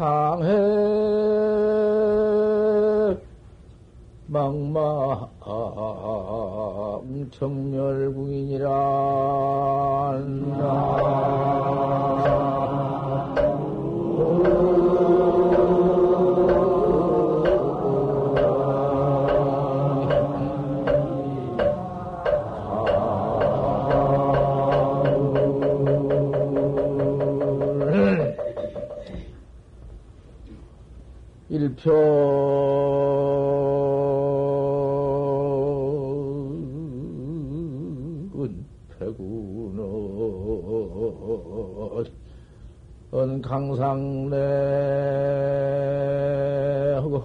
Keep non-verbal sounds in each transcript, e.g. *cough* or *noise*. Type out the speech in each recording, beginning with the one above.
창해 망마 정멸궁이니라 일평은 백운은 강상래 하고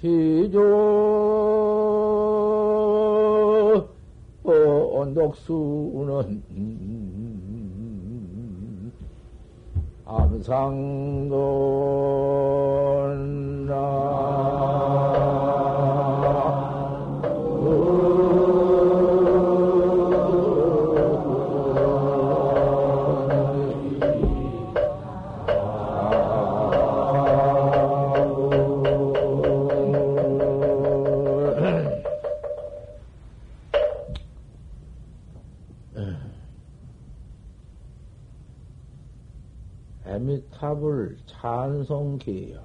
기조 언덕수는 아미타 기요.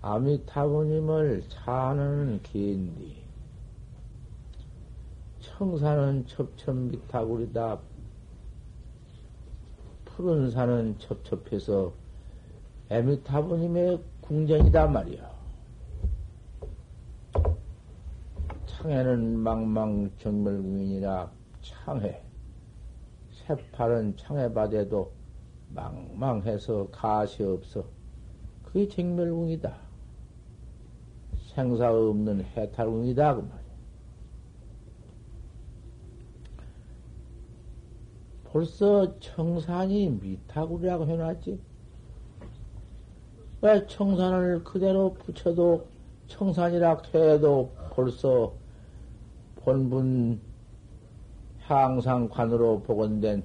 아미타부님을 찬하는 기인디. 청산은 첩첩미타굴이다. 푸른 산은 첩첩해서 에미타부님의 궁전이다 말이야. 창해는 망망 정멸궁이니라 창해. 새파른 창해바대도 망망해서 가시 없어. 그게 정멸궁이다. 생사 없는 해탈궁이다. 그 말이야. 벌써 청산이 미타구리라고 해놨지? 왜 청산을 그대로 붙여도 청산이라 해도 벌써 본분 향상관으로 복원된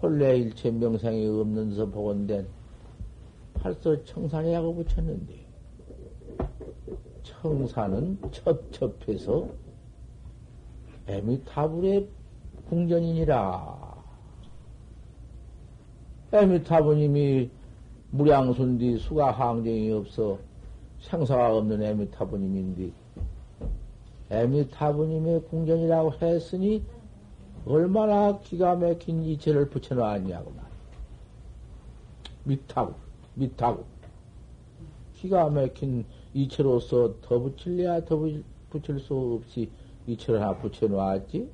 본래 일체 명상이 없는 데서 복원된 벌써 청산이라고 붙였는데 청산은 첩첩해서 에미타불의 궁전이니라. 에미타부님이 무량순디 수가 항쟁이 없어 생사가 없는 에미타부님인데 에미타부님의 궁전이라고 했으니 얼마나 기가 막힌 이체를 붙여놓았냐고 말. 밑하고, 밑하고. 기가 막힌 이체로서 더 붙일래야 더 붙일 수 없이 이체를 하나 붙여놓았지?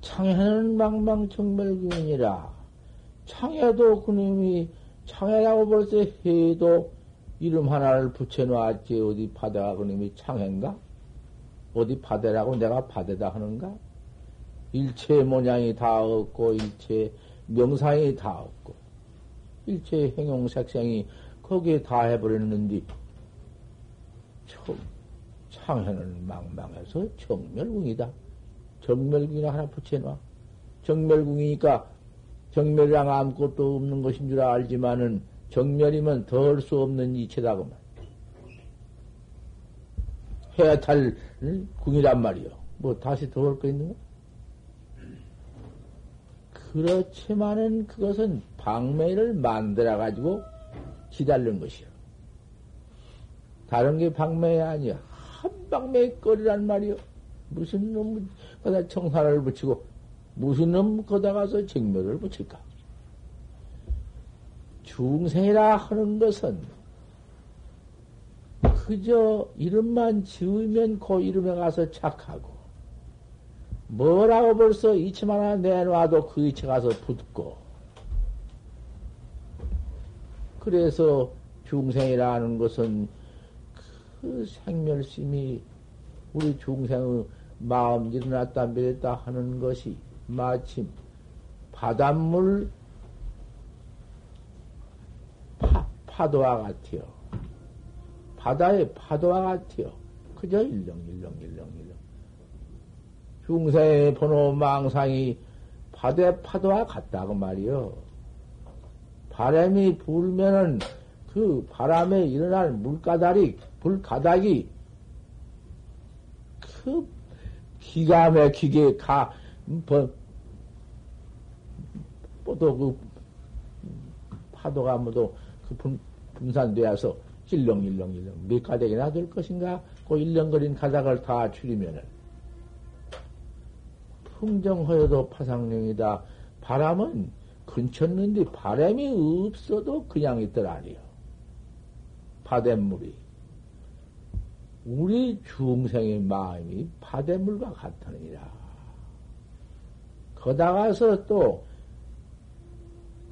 창해는 망망정멸균이라. 창해도 그님이 창해라고 벌써 해도 이름 하나를 붙여놓았지. 어디 바다가 그님이 창해인가? 어디 바대라고 내가 바대다 하는가? 일체 모양이 다 없고, 일체 명상이 다 없고, 일체 행용색생이 거기에 다 해버렸는데, 창해는 망망해서 정멸궁이다. 정멸궁이나 하나 붙여놔. 정멸궁이니까 정멸이랑 아무것도 없는 것인 줄 알지만은 정멸이면 덜 수 없는 이체다구만. 해야 탈 응? 궁이란 말이요. 뭐 다시 더 올 거 있는가? 그렇지만은 그것은 방매를 만들어 가지고 기다린 것이요. 다른 게 방매 아니야. 한 방매 거리란 말이요. 무슨 놈 거다 청산을 붙이고 무슨 놈 거다 가서 정멸을 붙일까? 중생이라 하는 것은 그저 이름만 지으면 그 이름에 가서 착하고 뭐라고 벌써 이치 하나 내놔도 그 이치 가서 붙고 그래서 중생이라는 것은 그 생멸심이 우리 중생의 마음 일어났다 밀었다 하는 것이 마침 바닷물 파, 파도와 같아요. 바다의 파도와 같아요. 그저 일렁일렁일렁일렁. 중생의 번호 망상이 바다 파도와 같다고 말이요. 바람이 불면은 그 바람에 일어날 물가다리, 불가닥이 그 기가 막히게 가, 뭐, 또그 파도가 뭐도 그 분, 분산되어서 일렁일렁일렁 몇 가닥이나 될 것인가? 그 일렁거린 가닥을 다 줄이면은 풍정허여도 파상령이다. 바람은 근처는데 바람이 없어도 그냥 있더라니요. 바닷물이. 우리 중생의 마음이 바닷물과 같으니라. 거다가서 또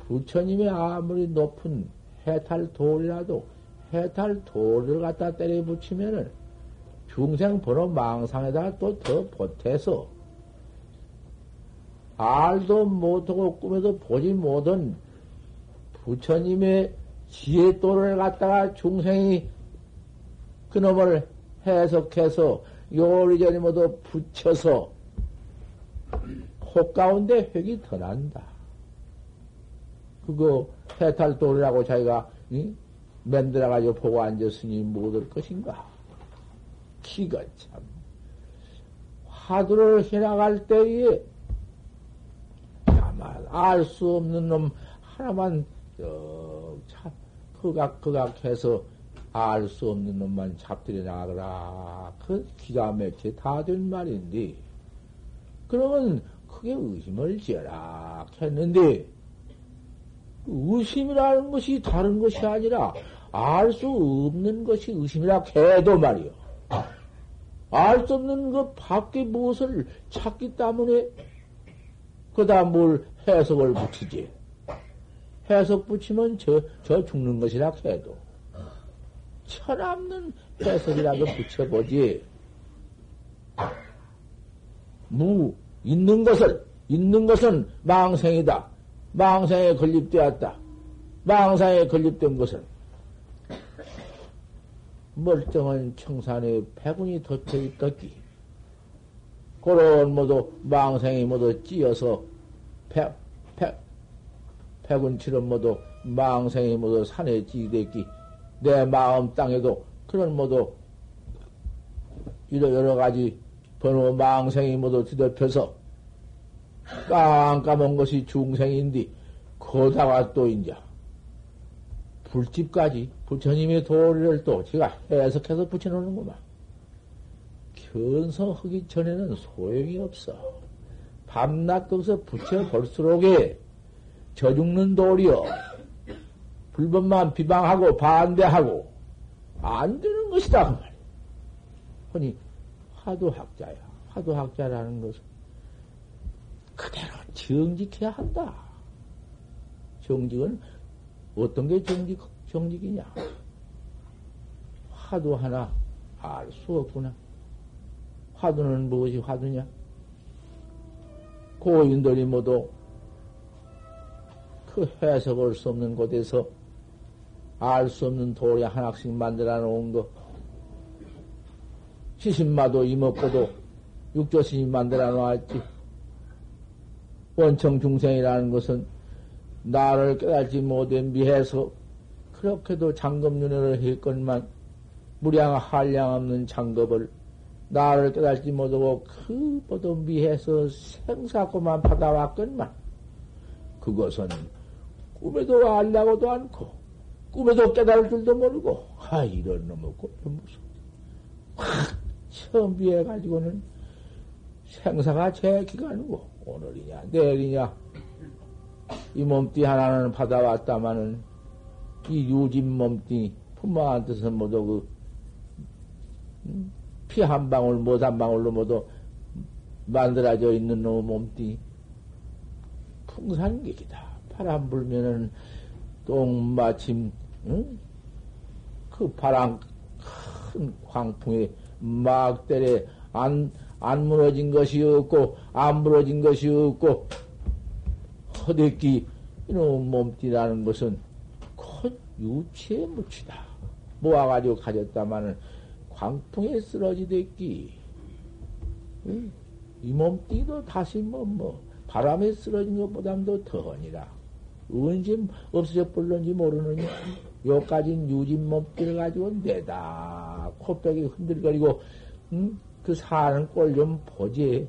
부처님의 아무리 높은 해탈 돌이라도 해탈 돌을 갖다 때려 붙이면은 중생 번호 망상에다 또더 보태서 알도 못하고 꿈에도 보지 못한 부처님의 지혜도를 갖다가 중생이 그놈을 해석해서 요리저리 모두 붙여서 코 가운데 획이 더 난다. 그거 해탈돌이라고 자기가 응? 만들어가지고 보고 앉았으니 못할 것인가? 기가 참 화두를 해나갈 때에 야만 알 수 없는 놈 하나만 어, 참 그각 그각 해서 알 수 없는 놈만 잡들여 나가라. 그 기가 막히게 다 된 말인데 그러면 크게 의심을 지어라 했는데 의심이라는 것이 다른 것이 아니라 알 수 없는 것이 의심이라 해도 말이요. 알 수 없는 것 밖에 무엇을 찾기 때문에 그다 뭘 해석을 붙이지. 해석 붙이면 저, 저 죽는 것이라 해도. 철없는 해석이라도 붙여보지. 무, 있는 것을, 있는 것은 망생이다. 망상에 건립되었다. 망상에 건립된 것은 멀쩡한 청산에 백운이 덧혀 있겠기. 그런 모두 망상이 모두 찌어서 백, 백, 백운처럼 모두 망상이 모두 산에 찌됐기. 내 마음 땅에도 그런 모두 여러, 여러 가지 번호 망상이 모두 뒤덮여서 깜깜한 것이 중생인데, 거다가 또 이제, 불집까지 부처님의 도리를 또 제가 해석해서 붙여놓는구만. 견성하기 전에는 소용이 없어. 밤낮 거기서 붙여볼수록에 저 죽는 도리여. 불법만 비방하고 반대하고 안 되는 것이다. 그 말이야. 흔히 화두학자야. 화두학자라는 것은 그대로 정직해야 한다. 정직은 어떤 게 정직, 정직이냐? 화두 하나 알 수 없구나. 화두는 무엇이 화두냐? 고인들이 모두 그 해석할 수 없는 곳에서 알 수 없는 도리 하나씩 만들어 놓은 거. 시신마도 이먹고도 육조신이 만들어 놓았지. 원청 중생이라는 것은 나를 깨닫지 못해 미해서 그렇게도 장급윤회를 했건만 무량 한량 없는 장급을 나를 깨닫지 못하고 그보다 미해서 생사고만 받아왔건만 그것은 꿈에도 알려고도 않고 꿈에도 깨달을 줄도 모르고 아 이런 놈의 꿈이 무슨 확 처음 비해 가지고는 생사가 제 기간이고 오늘이냐, 내일이냐, 이 몸띠 하나는 받아왔다마는 이 유진 몸띠 품망한 뜻은 모두 그, 음, 피한 방울, 못 한 방울로 모두 만들어져 있는 놈 몸띠. 풍산객이다. 바람 불면은 똥 마침, 응? 그 바람 큰 광풍에 막 때려 안, 안 무너진 것이 없고, 안 무너진 것이 없고, 허대끼, 이놈 몸띠라는 것은 곧 유치에 묻히다. 모아가지고 가졌다마는 광풍에 쓰러지댔기. 이 몸띠도 다시 뭐, 뭐, 바람에 쓰러진 것보다도 더하니라. 언제 없어져 버렸는지 모르느냐. 요까진 유진 몸띠를 가지고 내다 코빼기 흔들거리고 응? 그 사는 꼴 좀 보지.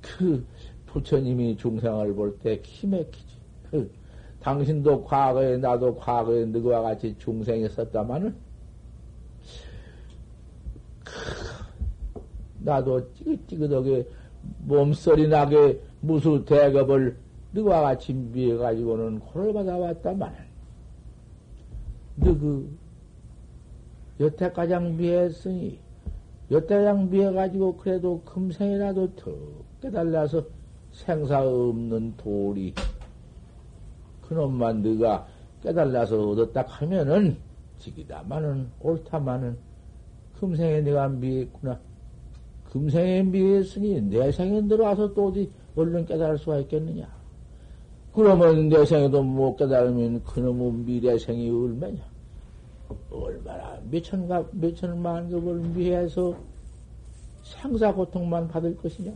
그 부처님이 중생을 볼 때 키맥히지. 그 당신도 과거에 나도 과거에 너와 같이 중생이 었다마는 나도 찌긋찌긋하게 몸소리 나게 무수 대급을 너와 같이 미해가지고는 코를 받아왔다마는 너그 여태까지 미했으니 여태까지 미해가지고 그래도 금생이라도 더 깨달아서 생사 없는 도리 그놈만 네가 깨달아서 얻었다 하면은 지기다마는 옳다마는 금생에 내가 미했구나. 금생에 미했으니 내 생에 들어와서 또 어디 얼른 깨달을 수가 있겠느냐. 그러면 내 생에도 못 깨달으면 그놈의 미래생이 얼마냐. 얼마나 몇천가, 몇천만 급을 미해서 생사 고통만 받을 것이냐.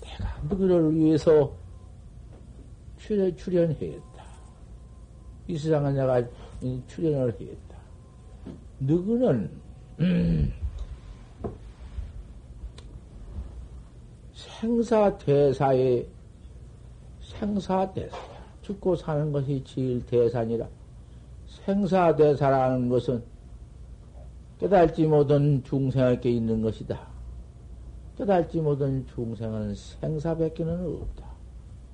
내가 너를 위해서 출연, 출연했다. 이 세상에 내가 출연을 했다. 누구는, 음, 생사 대사에 생사 대사 죽고 사는 것이 제일 대산이라 생사대사라는 것은 깨달지 못한 중생에게 있는 것이다. 깨달지 못한 중생은 생사밖에는 없다.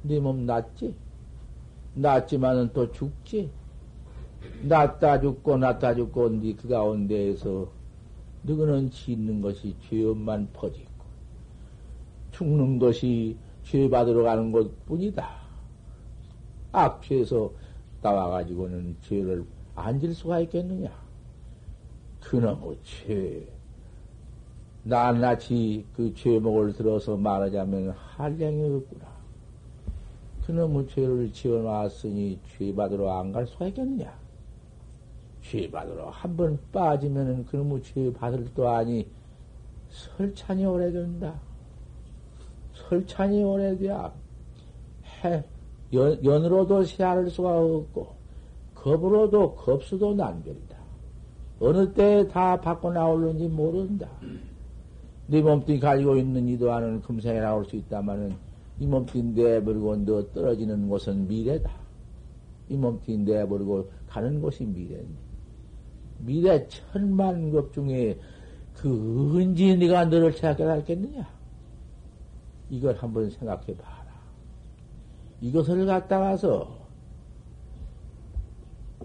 네 몸 낫지? 낫지만은 또 죽지? 낫다 죽고 낫다 죽고 네 그 가운데에서 누구는 짓는 것이 죄업만 퍼지고 죽는 것이 죄 받으러 가는 것 뿐이다. 악취에서 나와가지고는 죄를 안질 수가 있겠느냐? 그놈의 죄. 낱낱이 그 죄목을 들어서 말하자면 한량이 없구나. 그놈의 죄를 지어놨으니 죄 받으러 안 갈 수가 있겠느냐? 죄 받으러 한 번 빠지면은 그놈의 죄 받을 도 아니 설찬이 오래된다. 설찬이 오래돼야 해, 연, 연으로도 세할 수가 없고 겁으로도 겁수도 난별이다. 어느 때다 받고 나올는지 모른다. 네 몸뚱이 가지고 있는 이도 아는 금생에 나올 수 있다마는 이 몸뚱이 내버리고 너 떨어지는 곳은 미래다. 이 몸뚱이 내버리고 가는 곳이 미래인데. 미래 천만 급 중에 그 언제 네가 너를 생각해달겠느냐? 이걸 한번 생각해 봐라. 이것을 갖다가서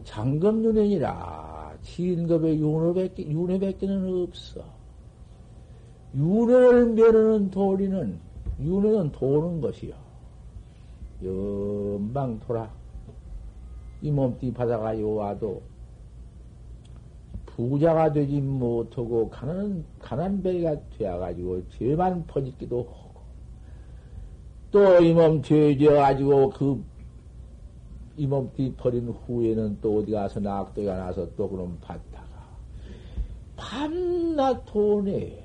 장검윤회이라 지인급의 윤회밖에, 윤회밖에는 없어. 윤회를 멸하는 도리는, 윤회는 도는 것이요. 연방 돌아. 이 몸띠 바다가 요와도 부자가 되지 못하고 가난, 가난배가 되어가지고 죄만 퍼짓기도 하고 또 이 몸 죄져가지고 그 이 몸띠 버린 후에는 또 어디 가서 낙도가 나서 또 그럼 받다가 밤낮 돈에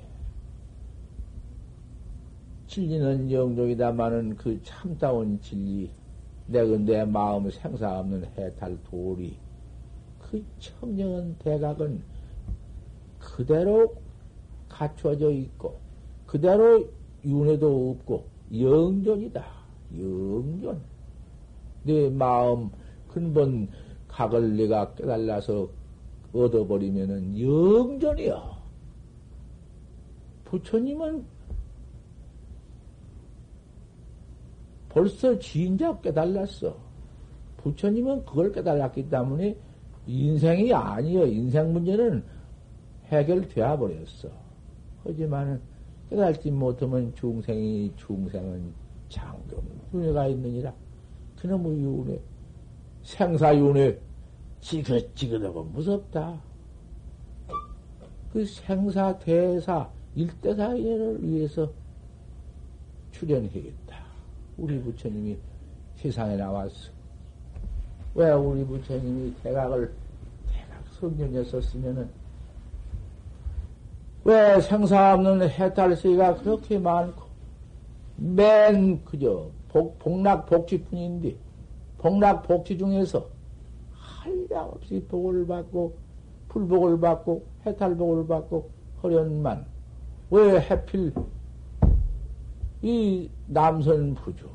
진리는 영종이다마는 그 참다운 진리 내가 내 마음 생사 없는 해탈 도리 그 청정한 대각은 그대로 갖춰져 있고, 그대로 윤회도 없고, 영존이다. 영존. 내 마음 근본 각을 내가 깨달아서 얻어버리면은 영존이야. 부처님은 벌써 진작 깨달았어. 부처님은 그걸 깨달았기 때문에 인생이 아니여. 인생 문제는 해결되어 버렸어. 하지만 깨달지 못하면 중생이 중생은 장금 윤회가 있느니라. 그놈의 윤회, 생사윤회, 지긋지긋하고 무섭다. 그 생사, 대사, 일대사인을 위해서 출연해야겠다. 우리 부처님이 세상에 나왔어. 왜 우리 부처님이 대각을 대각 성경에 썼으면은 왜 생사 없는 해탈세가 그렇게 많고, 맨 그저 복, 복락 복지뿐인데, 복락 복지 중에서 한량 없이 복을 받고, 불복을 받고, 해탈복을 받고, 허련만, 왜 해필 이 남선 부주,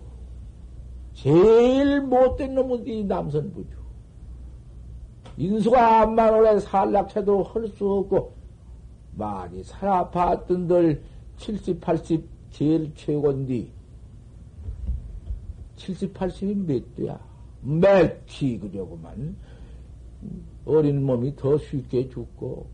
제일 못된 놈은 이 남선 부주. 인수가 암만 오래 살락해도 할 수 없고, 많이 살아봤던들 70, 80 제일 최고인데, 70, 80이 몇 대야? 몇키 그저구만. 어린 몸이 더 쉽게 죽고,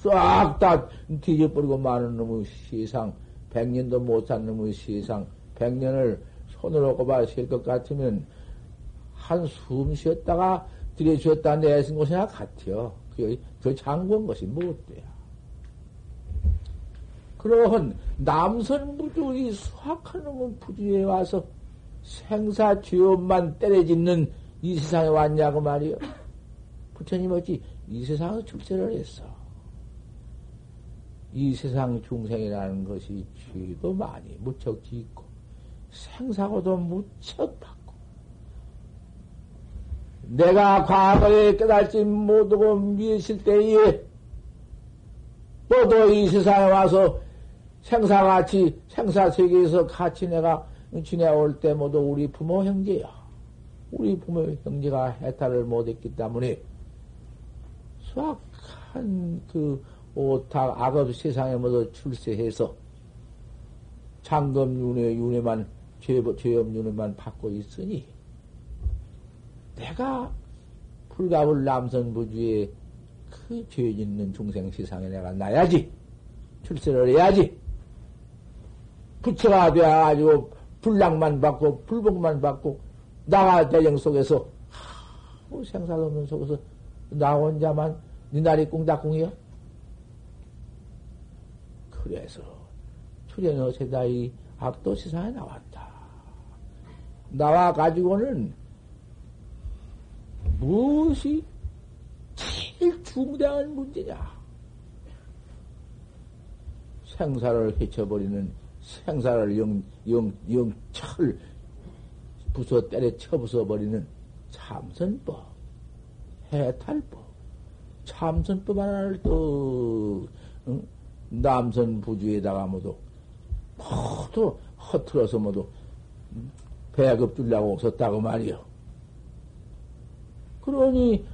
싹 다 뒤져버리고 마는 놈의 세상, 백년도 못 산 놈의 세상, 백년을 손으로 꼽아 셀것 같으면, 한 숨 쉬었다가 들여주었다 내신 것이나 같아요. 그게 더 장구한 것이 무엇돼야. 그러한 남선 부주의 수학한 놈은 부주에 와서 생사 죄업만 때려짓는 이 세상에 왔냐고 말이요. 부처님 어찌 이 세상에 출세를 했어. 이 세상 중생이라는 것이 죄도 많이 무척 짓고 생사고도 무척 받고 내가 과거에 깨달지 못하고 미실 때에 너도 이 세상에 와서 생사같이 생사세계에서 같이 내가 지내올 때 모두 우리 부모 형제야. 우리 부모 형제가 해탈을 못했기 때문에 수악한 그 오탁 악업 세상에 모두 출세해서 장검 윤회 윤회만 죄업 윤회만 받고 있으니 내가 불가불 남선부주의 그 죄 짓는 중생 세상에 내가 나야지 출세를 해야지 부처가 되어가지고 불락만 받고 불복만 받고 나가 대정 속에서 하, 생살 없는 속에서 나 혼자만 니날이 꿍닥꿍이요? 그래서 출연어 세다이 악도 세상에 나왔다. 나와 가지고는 무엇이 제일 중대한 문제냐? 생사를 해쳐버리는 생사를 영, 영, 영 철 부숴 때려 쳐 부숴 버리는 참선법, 해탈법, 참선법 하나를 또, 응? 남선 부주에다가 모두, 모두 허틀어서 모두, 배급 주려고 썼다고 말이요. 그러니,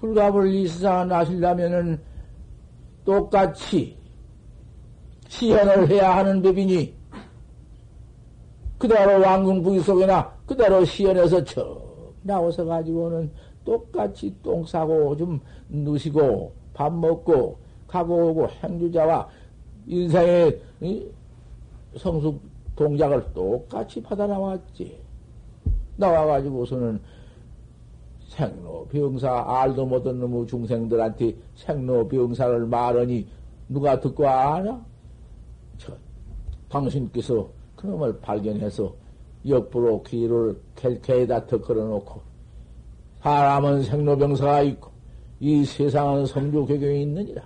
불갑을 이 세상에 나시려면은 똑같이 시현을 해야 하는 법이니, 그대로 왕궁부기 속에나 그대로 시연해서 저 나와서 가지고는 똑같이 똥 싸고 좀 누시고 밥 먹고 가고 오고 행주자와 인생의 성숙 동작을 똑같이 받아 나왔지. 나와가지고서는 생로병사 알도 못한 놈의 중생들한테 생로병사를 말하니 누가 듣고 아냐? 저, 당신께서 그놈을 발견해서 역부로 귀를 캘케에다 턱 걸어놓고 사람은 생로병사가 있고 이 세상은 성조교경이 있느니라.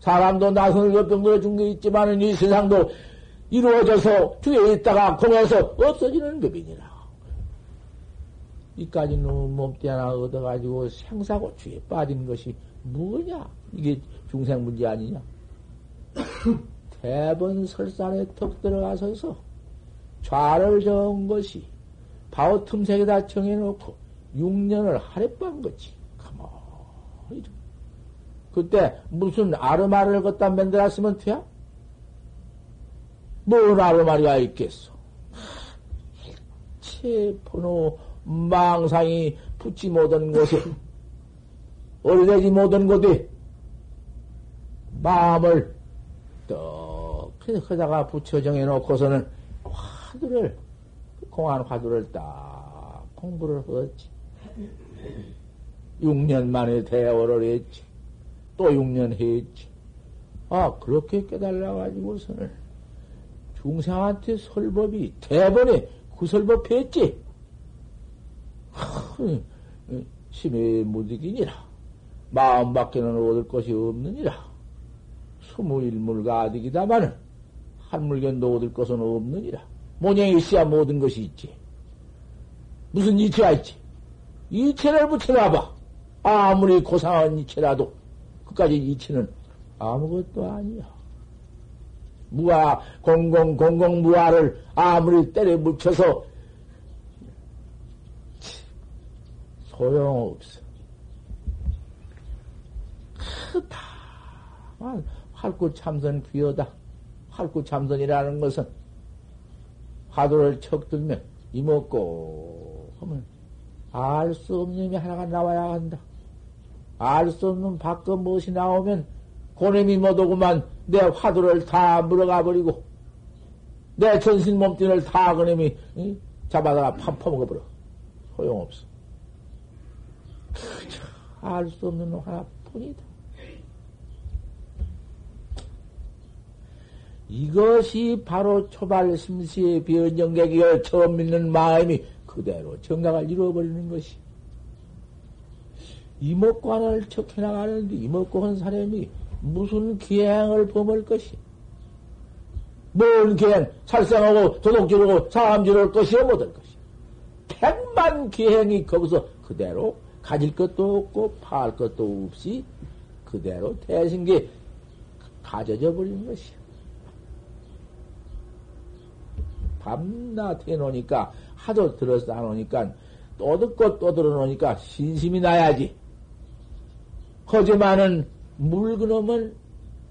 사람도 나선을 옆병들어 준게 있지만은 이 세상도 이루어져서 주에 있다가 공해서 없어지는 법이니라. 이까지 는 몸띠 하나 얻어가지고 생사고추에 빠진 것이 뭐냐? 이게 중생 문제 아니냐? *coughs* 대번 설산에 턱 들어가서서 좌를 정한 것이 바오 틈새에다 정해놓고 6년을 하룻밤 거지. 가만히 그때 무슨 아르마를 걷다 만들었으면 돼야? 뭔 아르마리가 있겠어? 일체 번호 망상이 붙지 못한 곳에 어리되지 *laughs* 못한 곳에 마음을 떡 하다가 붙여 정해놓고서는 화두를, 공안 화두를 딱 공부를 했지. 6년 만에 대화를 했지. 또 6년 했지. 아, 그렇게 깨달아가지고서는 중생한테 설법이 대번에 구설법 했지. 심히 무득이니라. 마음 밖에는 얻을 것이 없느니라. 스무일물가득이다마는 한 물견도 얻을 것은 없느니라. 모양이 있어야 모든 것이 있지. 무슨 이체가 있지? 이체를 붙여놔봐. 아무리 고상한 이체라도 그까지 이체는 아무것도 아니야. 무아, 공공, 공공 무아를 아무리 때려 묻혀서 소용없어. 크다. 활구 참선 귀하다. 활구 참선이라는 것은 화두를 척 들면 이먹고 하면 알 수 없는 놈이 하나가 나와야 한다. 알 수 없는 밖에 무엇이 나오면 고놈이 못 오구만 내 화두를 다 물어가 버리고 내 전신 몸뚱이를 다 그놈이 응? 잡아다가 팍퍼먹어 버려. 소용없어. 알 수 없는 놈 하나뿐이다. 이것이 바로 초발 심시의 변정객이여 처음 믿는 마음이 그대로 정각을 이루어버리는 것이. 이먹고 하나를 척해 나가는데 이먹고 한 사람이 무슨 기행을 범할 것이? 뭔 기행? 살생하고 도둑질하고 사람질할 것이요 못할 것이. 백만 기행이 거기서 그대로 가질 것도 없고 팔 것도 없이 그대로 대신 게 가져져 버리는 것이야. 밤낮 해놓으니까 하도 들어서 안 오니까 또 듣고 또 들어놓으니까 신심이 나야지. 하지만은 물 그놈은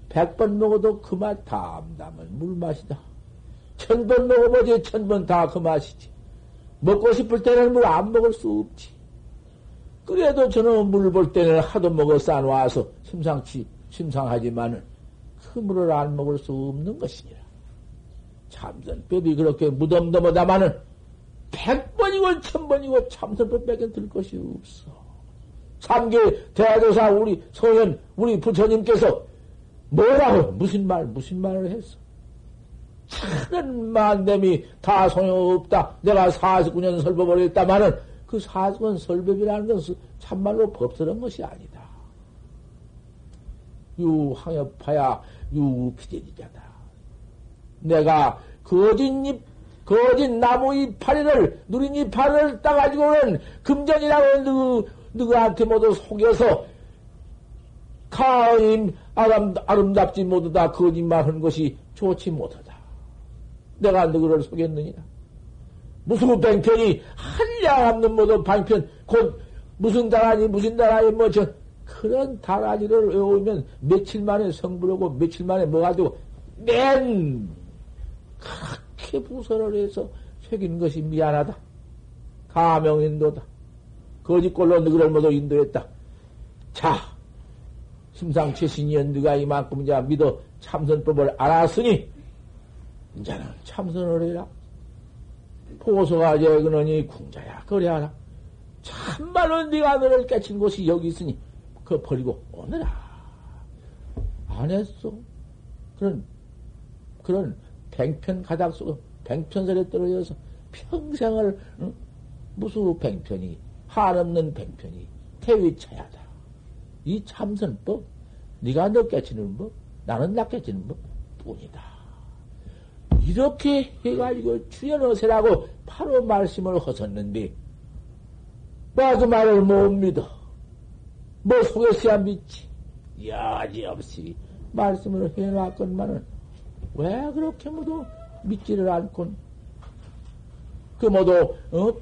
백 번 먹어도 그 맛 담담은 물맛이다. 천 번 먹어보지 천 번 다 그 맛이지. 먹고 싶을 때는 물 안 먹을 수 없지. 그래도 저는 물 볼 때는 하도 먹어 싸놓아서 심상치, 심상하지만은 그 물을 안 먹을 수 없는 것이니라. 참선법이 그렇게 무덤덤하다마는 백번이고 천번이고 참선법밖에 들 것이 없어. 삼계 대조사 우리 소현 우리 부처님께서 뭐라고 무슨 말 무슨 말을 했어? 차는 만됨이 다 소용없다. 내가 49년 설법을 했다마는 그 49년 설법이라는 것은 참말로 법스러운 것이 아니다. 유항엽파야 유피제지자다. 내가 거짓 잎, 거짓 나무 이파리를, 누린 이파리를 따가지고는 금전이라고 누, 누구한테 모두 속여서 가임 아름, 아름답지 못하다 거짓말 하는 것이 좋지 못하다. 내가 누구를 속였느니라. 무슨 뱅편이 한량 없는 모두 방편, 곧 무슨 다라니, 무슨 다라니, 뭐, 저, 그런 다라니를 외우면 며칠 만에 성불하고 며칠 만에 뭐가 되고, 맨, 그렇게 부설을 해서 새긴 것이 미안하다. 가명인도다. 거짓골로 너희를 모두 인도했다. 자, 심상최 신이연 네가 이만큼 이제 믿어 참선법을 알았으니 이제는 참선을 해라. 보소가 제그러니 궁자야 그래하라. 참말로 네가 너를 깨친 곳이 여기 있으니 그 버리고 오너라. 안 했어. 그런 그런 뱅편 가닥 속 뱅편설에 떨어져서 평생을 응? 무수 뱅편이 한없는 뱅편이 태위차야다. 이 참선법 네가 너 깨치는 법 나는 나 깨치는 법 뿐이다. 이렇게 해가지고 주연어세라고 바로 말씀을 하셨는데 나그 말을 못 믿어. 뭐 속에서야 믿지. 여지없이 말씀을 해놨건만은 왜 그렇게 모두 믿지를 않곤 그 모두 어?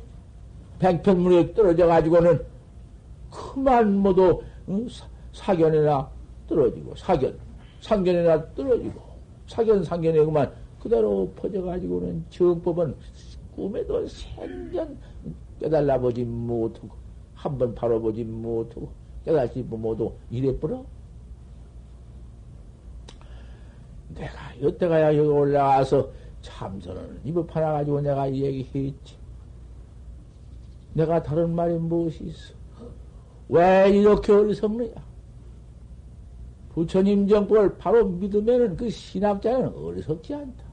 백편문에 떨어져 가지고는 그만 모두 어? 사견이나 떨어지고 사견 상견이나 떨어지고 사견 상견에 그만 그대로 퍼져 가지고는 정법은 꿈에도 생전 깨달아 보지 못하고 한 번 바라보지 못하고 깨달지 못하고 이래 버려 내가 여태가야 여기 올라와서 참선을 입을 팔아가지고 내가 얘기했지. 내가 다른 말이 무엇이 있어? 왜 이렇게 어리석느냐? 부처님 정법을 바로 믿으면은 그 신학자는 어리석지 않다.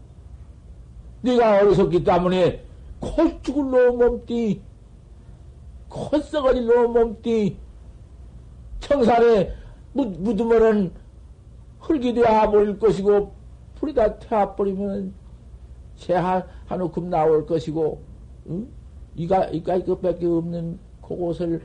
네가 어리석기 때문에 코 죽을 놈 몸띠, 코 썩어질 놈 몸띠, 청산에 묻으면은 흙이 되어버릴 것이고, 불이 다 태워버리면 새한 한우금 나올 것이고, 응? 이가, 이가 이것밖에 없는 그곳을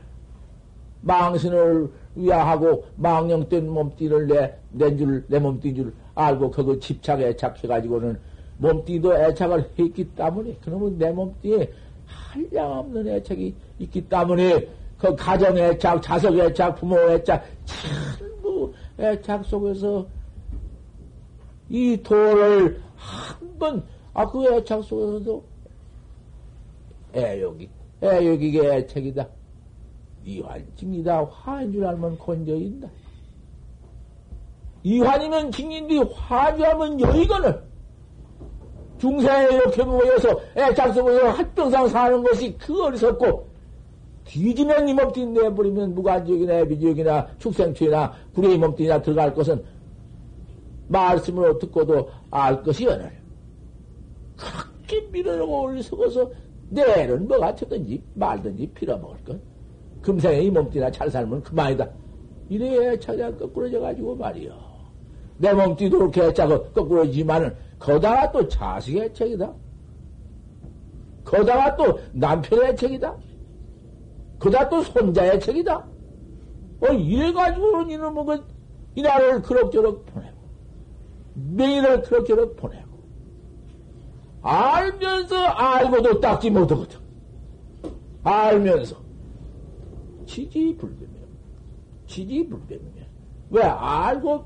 망신을 위하고 망령된 몸띠를 내, 낸 줄, 내 몸띠인 줄 알고 그거 집착에 애착해가지고는 몸띠도 애착을 했기 때문에 그놈은 내 몸띠에 한량없는 애착이 있기 때문에 그 가정 애착, 자석 애착, 부모 애착, 전부 애착 속에서 이 도를 한 번, 아, 그 애착 속에서도 애욕이, 애욕이게 애착이다. 이환증이다. 화인 줄 알면 건져인다. 이환이면 징인데 화주하면 여의거는 중생에 이렇게 모여서 애착 속에서 한평상 사는 것이 그 어리석고 뒤지면 이 몸띠 내버리면 무관지역이나 비지역이나 축생추이나 구레 이 몸띠나 들어갈 것은 말씀으로 듣고도 알 것이 오늘 그렇게 밀어놓고 올리서서 내일은 뭐가 쳤든지 말든지 빌어먹을 것. 금생에 이 몸띠나 잘 살면 그만이다. 이래야 차가 거꾸러져가지고 말이요. 내 몸띠도 그렇게 차고 거꾸러지만은 거다가 또 자식의 책이다. 거다가 또 남편의 책이다. 거다 또 손자의 책이다. 어, 이래가지고는 이놈은 그, 이날을 그럭저럭 보내고, 명일을 그럭저럭 보내고, 알면서 알고도 닦지 못하거든. 알면서. 지지불변이야. 지지불변이야. 왜 알고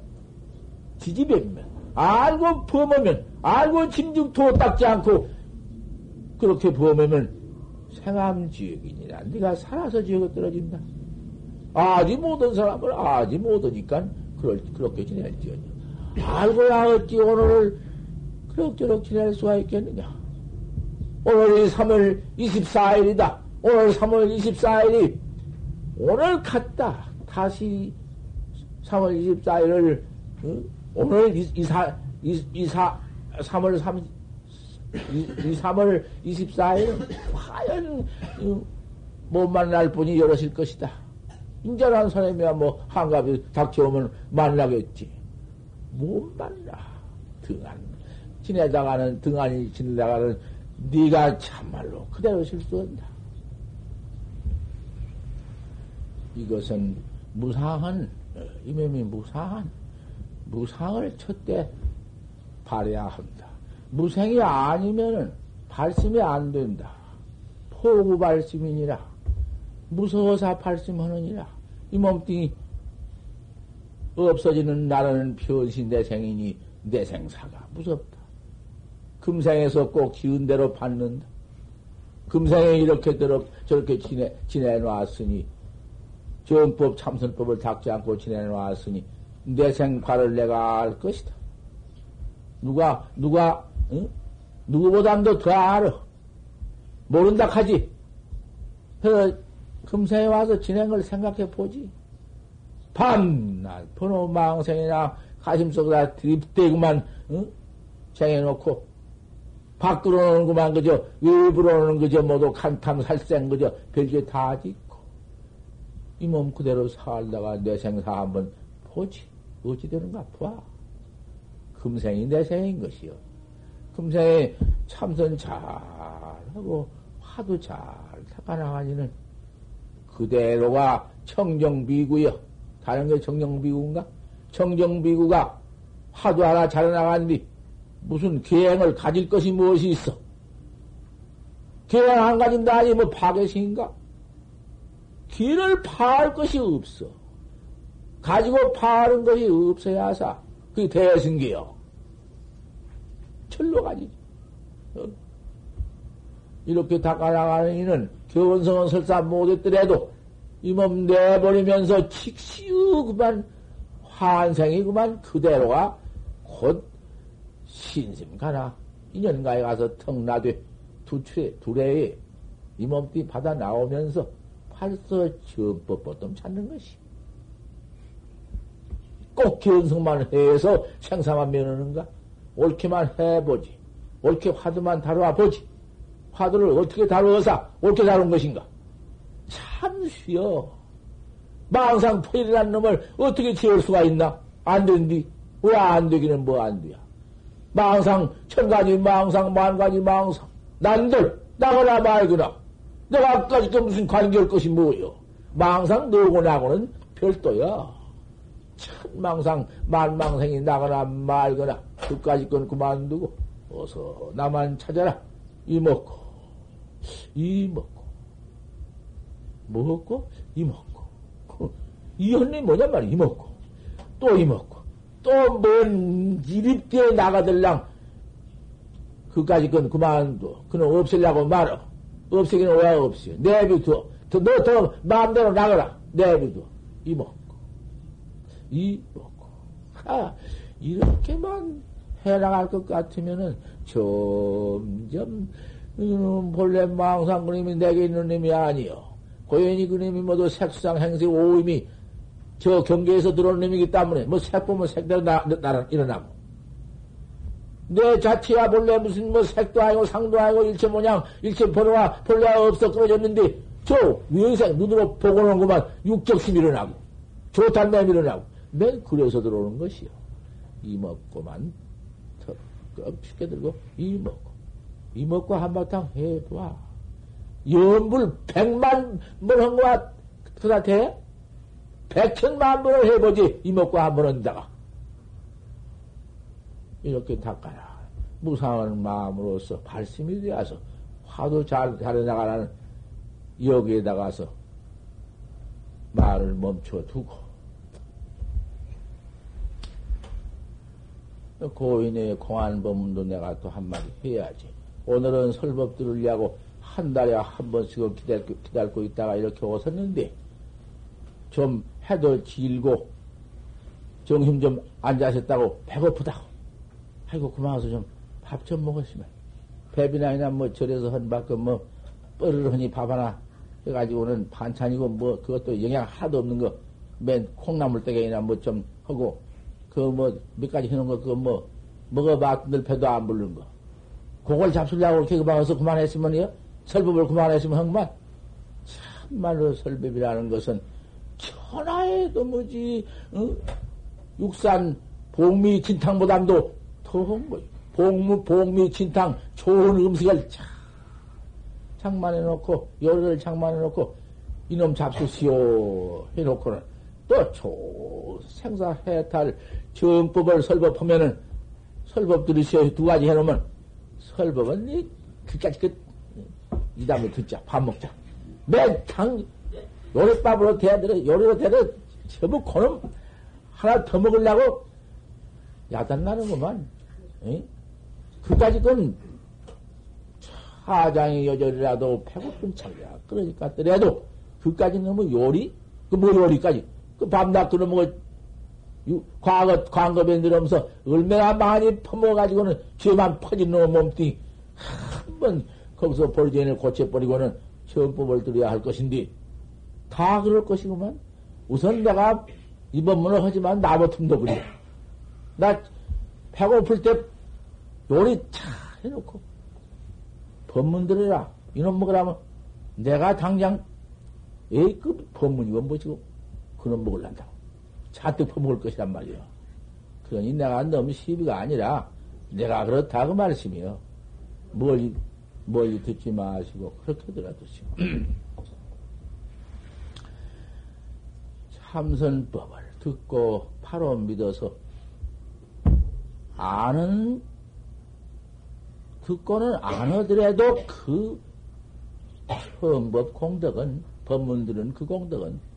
지지뱀면 알고 범하면 알고 짐중토 닦지 않고 그렇게 범하면 생암지역이니라. 네가 살아서 지역에 떨어진다. 아직 못한 사람을 아직 못하니까 그럴, 그렇게 지낼지언니. 알고야 어찌 오늘을 그럭저럭 지낼 수가 있겠느냐. 오늘이 3월 24일이다. 오늘 3월 24일이 오늘 갔다. 다시 3월 24일을 응? 오늘 이사 이사 3월 3 이, 이 3월 24일은 과연 못 만날 분이 여럿일 것이다. 인자란 사람이야 뭐 한갑이 닥쳐오면 만나겠지. 못 만나. 등한 지내다가는 등한이 지내다가는 네가 참말로 그대로 실수한다. 이것은 무상한 이놈이 무상한 무상을 첫때 발해야 한다. 무생이 아니면은 발심이 안 된다. 포구 발심이니라. 무서워서 발심하느니라. 이 몸뚱이 없어지는 나라는 편시 내생이니 내생사가 무섭다. 금생에서 꼭 기운 대로 받는다. 금생에 이렇게 대로 저렇게 지내, 지내놨으니, 정법 참선법을 닦지 않고 지내놨으니, 내생과를 내가 알 것이다. 누가, 누가, 응? 누구보다도 더 알아. 모른다 하지. 그래서 금생에 와서 진행을 생각해 보지. 밤낮 번호 망생이나 가슴 속에다 드립대구만 응? 쟁여놓고 밖으로 오는구만 그저 일부러 오는 그저 모두 간탐 살생 그저 별게 다 짓고 이 몸 그대로 살다가 내 생사 한번 보지 어찌 되는가 봐 금생이 내 생인 것이요 금생에 참선 잘하고 화도 잘 닦아나가지는 그대로가 청정비구요 다른 게 청정비구인가 청정비구가 화도 하나 잘 나가는데 무슨 계행을 가질 것이 무엇이 있어? 계행 안 가진다 아니 뭐 파괴신인가? 길을 파할 것이 없어. 가지고 파는 것이 없어야사. 그게 대승기요. 철로 가지지. 어? 이렇게 닦아나가는 이는 교원성은 설사 못했더라도 이 몸 내버리면서 칙시우 그만 환생이 그만 그대로가 곧 신심 가나 인연가에 가서 턱나되 두출에 두레에 이 몸띠 받아 나오면서 벌써 전법 보통 찾는 것이 꼭 견성만 해서 생사만 면하는가? 옳게만 해보지. 옳게 화두만 다루어 보지. 화두를 어떻게 다루어서 옳게 다룬 것인가? 참 쉬어. 망상 포일이라는 놈을 어떻게 지을 수가 있나? 안 된디. 왜 안 되기는 뭐 안 돼야. 망상, 천 가지 망상, 만 가지 망상. 난들, 나거나 말거나. 내가 아까지 또 무슨 관계할 것이 뭐요? 망상 너고 나고는 별도야. 천 망상, 만 망상이 나거나 말거나. 그까지 건 그만두고, 어서 나만 찾아라. 이먹고, 이먹고, 먹고, 이먹고. *laughs* 이 언니 뭐냐 말이야, 이먹고. 또 이먹고. 또뭔 이립대에 나가들랑 그까지 건 그만둬. 그는 없애려고 말어. 없애기는 왜 없어요? 내비둬. 너더 마음대로 나가라. 내비둬. 이먹고. 이먹고. 아, 이렇게만 해나갈 것 같으면은 점점 음, 본래 망상 그림이 내게 있는 놈이 아니요. 고연히 그림이 모두 색상 행세 오임이 저 경계에서 들어온 놈이기 때문에 뭐 색 보면 색대로 나, 나, 일어나고. 내 자체야 본래 무슨 뭐 색도 아니고 상도 아니고 일체 모양 일체 번호가 본래 없어 끊어졌는데 저 위은색 눈으로 보고 오는 것만 육적심 일어나고 좋단 맴 일어나고. 맨 그래서 들어오는 것이요. 이먹고만 더 끔찍게 들고 이 먹고 이 먹고 한바탕 해봐 연불 백만 번한 것과 그다 돼? 백천만 번을 해보지 이 먹고 한 번은 다가 이렇게 닦아라. 무상한 마음으로서 발심이 되어서 화도 잘 잘해나가는 여기에다가서 말을 멈춰 두고 고인의 공안 법문도 내가 또 한마디 해야지. 오늘은 설법 들으려고 한 달에 한 번씩은 기다리고, 기다리고 있다가 이렇게 오셨는데 좀 해도 길고 정심 좀 앉아셨다고 배고프다고. 아이고 그만해서 좀 밥 좀 먹었으면 배비나이나 뭐 절에서 헌밥그 뭐 뻘르르니 밥 하나 해가지고는 반찬이고 뭐 그것도 영양 하나도 없는 거 맨 콩나물 떼개이나 뭐 좀 하고 그 뭐 몇 가지 해놓은 거 그거 뭐 먹어봤는데 배도 안 부르는 거 그걸 잡수려고 이렇게 그만해서 그만했으면요 설법을 그만했으면 한만 참말로 설법이라는 것은 천하에도 뭐지, 어? 육산 복미 진탕보담도 더한 거요. 복무, 복미 진탕 좋은 음식을 참 장만해 놓고, 요리를 장만해 놓고, 이놈 잡수시오 해놓고는 또 생사 해탈 정법을 설법하면은 설법 들으시오 두 가지 해놓으면 설법은 이, 그까지 그, 이 다음에 듣자. 밥 먹자. 매탕 요리밥으로 대들어, 요리로 대들어, 전부 고놈 하나 더 먹으려고 야단나는구만. 그까지 건 사장이 여절이라도 배고픈 참이야. 그러니까 더라도 그까지 너무 요리? 그 뭐 요리까지? 그 밤낮 그놈뭐 과거, 광급에 늘으면서 얼마나 많이 퍼먹어가지고는 죄만 퍼진 놈 몸뚱이 한 번 거기서 볼전을 고쳐버리고는 처음법을 들어야 할 것인데 다 그럴 것이구만. 우선 내가 이번 문을 하지만 나부터 그래. 나 배고플 때 요리 차 해놓고 법문 들으라. 이놈 먹으라면 내가 당장 에이 그 법문이건 뭐지고 그놈 먹을란다. 잔뜩 퍼먹을 것이란 말이야. 그러니 내가 너무 시비가 아니라 내가 그렇다 그 말씀이요. 멀리 듣지 마시고 그렇게 들어두시고. *clears throat* 참선법을 듣고 바로 믿어서 아는 듣고는 안 하더라도 그 처음법 공덕은 법문들은 그 공덕은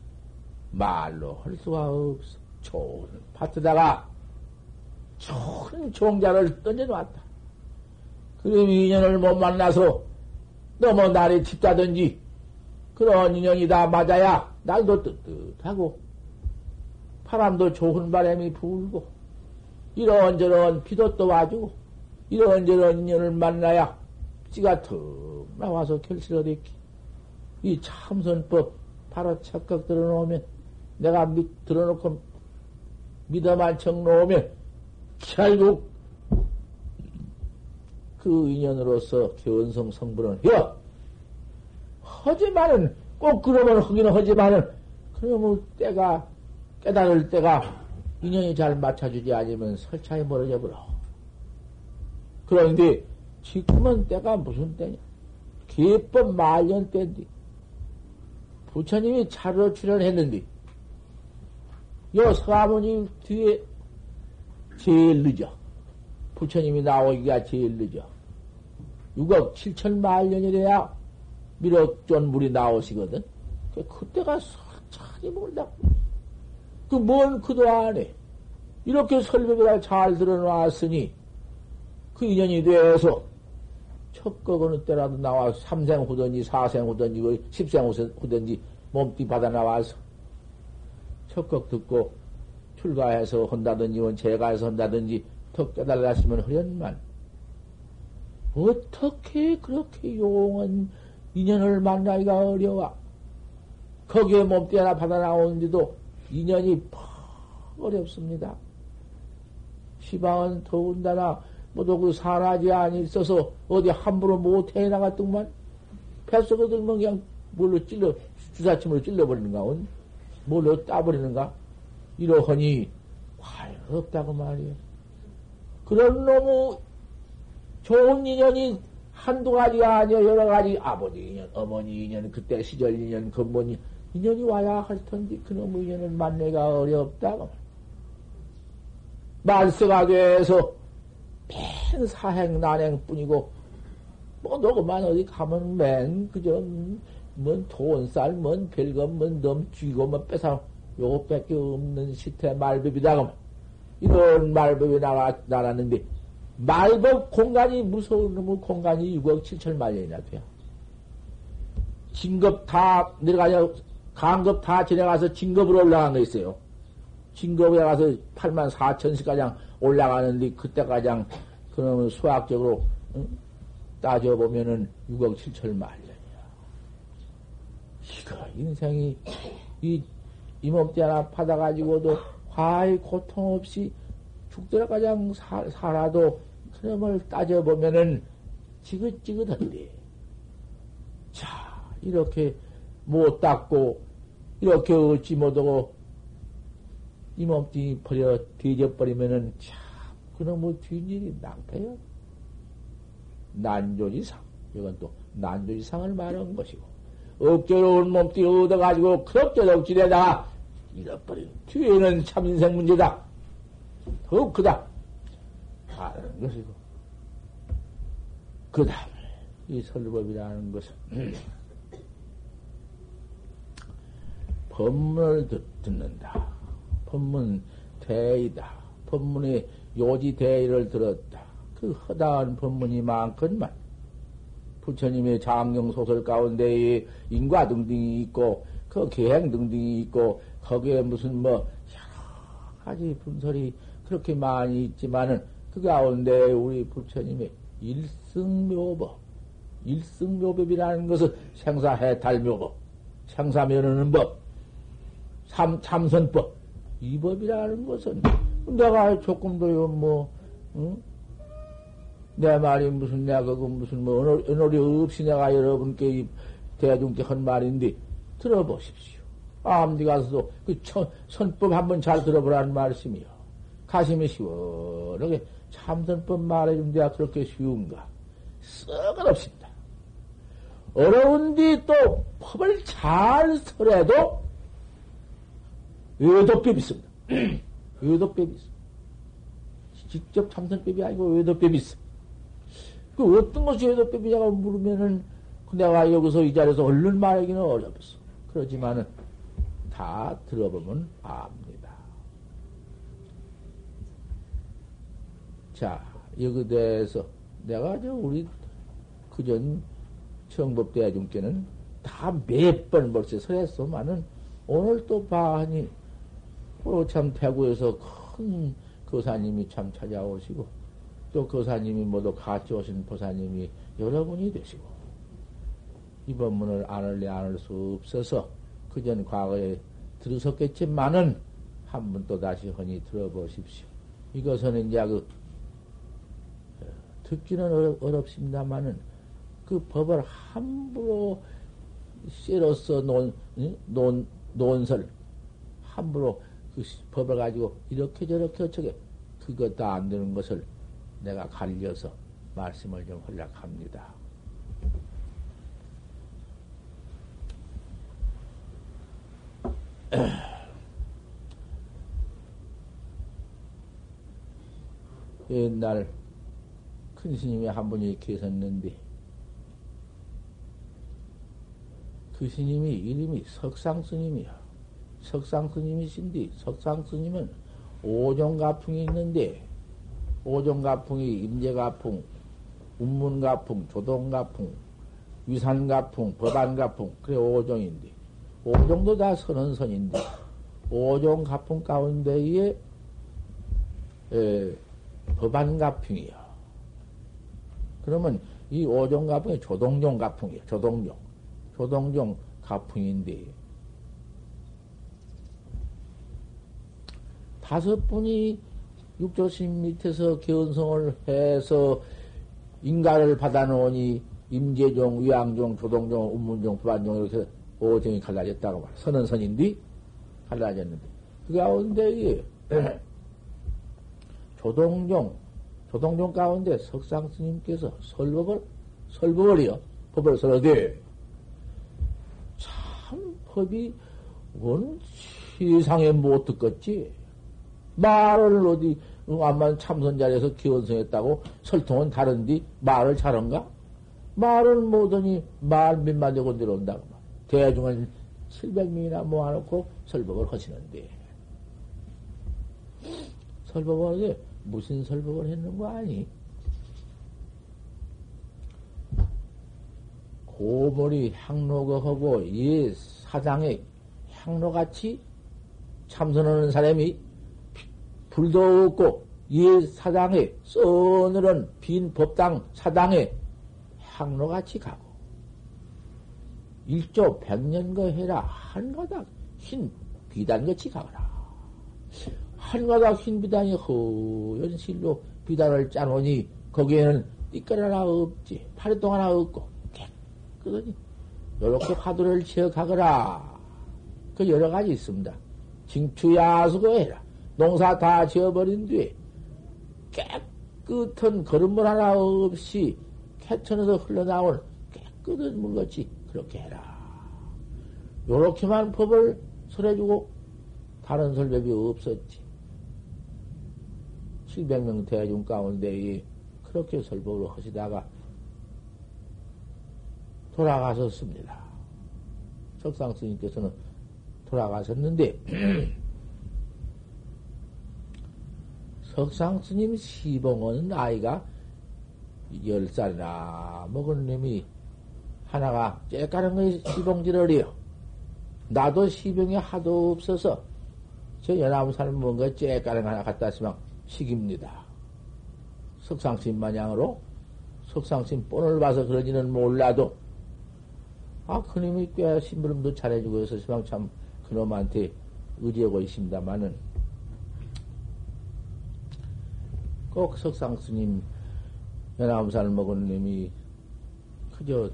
말로 할 수가 없어. 좋은 파트다가 좋은 종자를 던져놓았다. 그럼 인연을 못 만나서 너무 날이 춥다든지 그런 인연이 다 맞아야 날도 뜨뜻하고 바람도 좋은 바람이 불고, 이런저런 비도 또 와주고, 이런저런 인연을 만나야 지가 턱 나와서 결실을 얻기. 이 참선법 바로 착각 들어놓으면, 내가 믿, 들어놓고 믿어만 척 놓으면, 결국 그 인연으로서 견성 성분을 해. 하지만은, 꼭 그러면 하기는 하지만은, 그러면 때가 깨달을 때가 인연이 잘 맞춰주지 않으면 설차에 멀어져 버려. 그런데 지금은 때가 무슨 때냐? 기법 말년 때인데 부처님이 차로 출연했는데 요 서아모님 뒤에 제일 늦어. 부처님이 나오기가 제일 늦어. 6억 7천만 년이래야 미륵존 물이 나오시거든. 그때가 설찬이 몰라. 그 뭔 그도 안 해. 이렇게 설법이라 잘 들어놨으니 그 인연이 돼서 첫거 어느 때라도 나와서 삼생 후든지 사생 후든지 십생 후든지 몸띠 받아 나와서 첫곡 듣고 출가해서 한다든지 원 제가해서 한다든지 더 깨달았으면 허련만 어떻게 그렇게 용한 인연을 만나기가 어려워? 거기에 몸띠 하나 받아 나오는데도 인연이 어렵습니다. 시방은 더군다나 모두 그 사라지 안이 있어서 어디 함부로 못해 나갔더만. 뱃속에 들면 그냥 뭘로 찔러 주사침으로 찔러버리는 가 뭘로 따버리는가? 이러하니 과연 없다고 말이에요. 그런 너무 좋은 인연이 한두 가지가 아니야 여러 가지. 아버지 인연, 어머니 인연, 그때 시절 인연, 근본이 인연이 와야 할 텐데 그놈의 인연을 만내가 어렵다고 말세가 돼서 맨 사행 난행뿐이고 뭐 너그만 어디 가면 맨 그저 뭔 돈쌀 뭔 별거 뭔넘 쥐고 뭐 뺏어 요것밖에 없는 시태 말법이다 이런 말법이 나가 나갔는데 말법 공간이 무서운 놈의 공간이 6억 7천 만년이나 돼요. 진급 다 내려가냐 강급 다 지나가서 진급으로 올라간 거 있어요. 진급에 가서 8만 4천씩 가장 올라가는데 그때 가장 그러면 수학적으로 응? 따져보면은 6억 7천 만년 이거 인생이 이 이몸띠 하나 받아가지고도 화의 고통 없이 죽더라 가장 사, 살아도 그놈을 따져보면은 지긋지긋한데. 자, 이렇게 못 닦고, 이렇게 얻지 못하고, 이 몸뚱이 버려, 뒤져버리면은 참, 그놈의 뒷일이 낭패요. 난조지상. 이건 또 난조지상을 말한 것이고. 억제로운 몸뚱이 얻어가지고 그럭저럭 억지에다가 잃어버린 뒤에는 참 인생 문제다. 더욱 크다. 하는 것이고. 그 다음에 이 설법이라는 것은 *clears throat* 법문을 듣, 는다 법문 대의다. 법문의 요지 대의를 들었다. 그 허다한 법문이 많건만 부처님의 장경 소설 가운데 인과 등등이 있고 그 계행 등등이 있고 거기에 무슨 뭐 여러 가지 분설이 그렇게 많이 있지만은 그 가운데 우리 부처님의 일승묘법, 일승묘법이라는 것은 생사해탈묘법, 생사면허는 법, 삼, 참선법, 이 법이라는 것은 내가 조금 더요, 뭐, 응? 내 말이 무슨 내가 그 무슨 뭐 언어리 없이 내가 여러분께 대중께 한 말인데 들어보십시오. 암디 가서도 그 천, 선법 한번 잘 들어보라는 말씀이요. 가심이 시원하게 참선법 말해준 데가 그렇게 쉬운가? 썩은 없습니다. 어려운데 또 법을 잘 설해도 외도법이 있습니다. *clears throat* 외도법이 있습니다. 직접 참선법이 아니고 외도법이 있어. 그 어떤 것이 외도법이냐고 물으면은 내가 여기서 이 자리에서 얼른 말하기는 어렵소. 그렇지만은 다 들어보면 압니다. 자, 여기 대해서 내가 저 우리 그전 청법대중께는 다 몇 번 벌써 서했소만은 오늘 또 봐하니 참 대구에서 큰 거사님이 참 찾아오시고 또 거사님이 모두 같이 오신 보사님이 여러분이 되시고 이 법문을 안을래 안을 수 없어서 그전 과거에 들으셨겠지만은 한 번 또 다시 허니 들어보십시오. 이것은 이제 그 듣기는 어렵, 습니다만은그 법을 함부로 쎄로서 논, 논, 논설, 함부로 그 법을 가지고 이렇게 저렇게 어쩌게 그것 도안 되는 것을 내가 갈려서 말씀을 좀 허락합니다. *clears throat* 옛날 큰 스님이 한 분이 계셨는데 그 스님이 이름이 석상 스님이야. 석상 스님이신데 석상 스님은 오종 가풍이 있는데 오종가풍이 임재가풍, 운문가풍, 조동가풍, 위산가풍, 법안가풍 그래 오종인데 오종도 다 선언선인데 오종 가풍 가운데에 에, 법안가풍이야. 그러면 이 오종 가풍이 조동종 가풍이야. 조동종. 조동종 가풍인데 다섯 분이 육조심 밑에서 견성을 해서 인가를 받아놓으니 임재종, 위양종, 조동종, 운문종, 부안종 이렇게 오종이 갈라졌다고 말. 선은 선인데 갈라졌는데 그 가운데 *clears throat* 조동종, 조동종 가운데 석상 스님께서 설법을 설법을이요 법을 설어대 참 법이 원 세상에 못 듣겠지. 말을 어디 암만 참선 자리에서 기원성했다고 설통은 다른디 말을 잘한가? 말을 못하니 말 몇 마디 건드려온다고. 대중은 700명이나 모아놓고 설법을 하시는데. 설법을 하게 무슨 설법을 했는 거 아니? 고머리 향로거하고 이 사장에 향로같이 참선하는 사람이 불도 없고 이 사당에 써늘은 빈 법당 사당에 향로같이 가고 일조 백년거 해라. 한 가닥 흰 비단같이 가거라. 한 가닥 흰 비단이 허연 실로 비단을 짜놓으니 거기에는 띠끌 하나 없지 파리똥 하나 없고 깨끗하니 요렇게 화두를 지어 가거라. 그 여러 가지 있습니다. 징추야수고 해라 농사 다 지어버린 뒤에 깨끗한 걸음물 하나 없이 캐천에서 흘러나온 깨끗한 물같이 그렇게 해라. 요렇게만 법을 설해주고 다른 설법이 없었지. 700명 대중 가운데 그렇게 설법을 하시다가 돌아가셨습니다. 석상 스님께서는 돌아가셨는데 *clears throat* 석상 스님 시봉은 아이가 열 살이나 먹은 놈이 하나가 째까는 거 시봉지를이요. 나도 시병이 하도 없어서 저 연암 사는 뭔가 째까는 하나 갖다 쓰면 식입니다. 석상심 마냥으로 석상심 뻔을 봐서 그러지는 몰라도 아 그놈이 꽤 심부름도 잘해주고 해서 시방 참 그놈한테 의지하고 있습니다만은 꼭 석상 스님 연암살 먹은 놈이 그저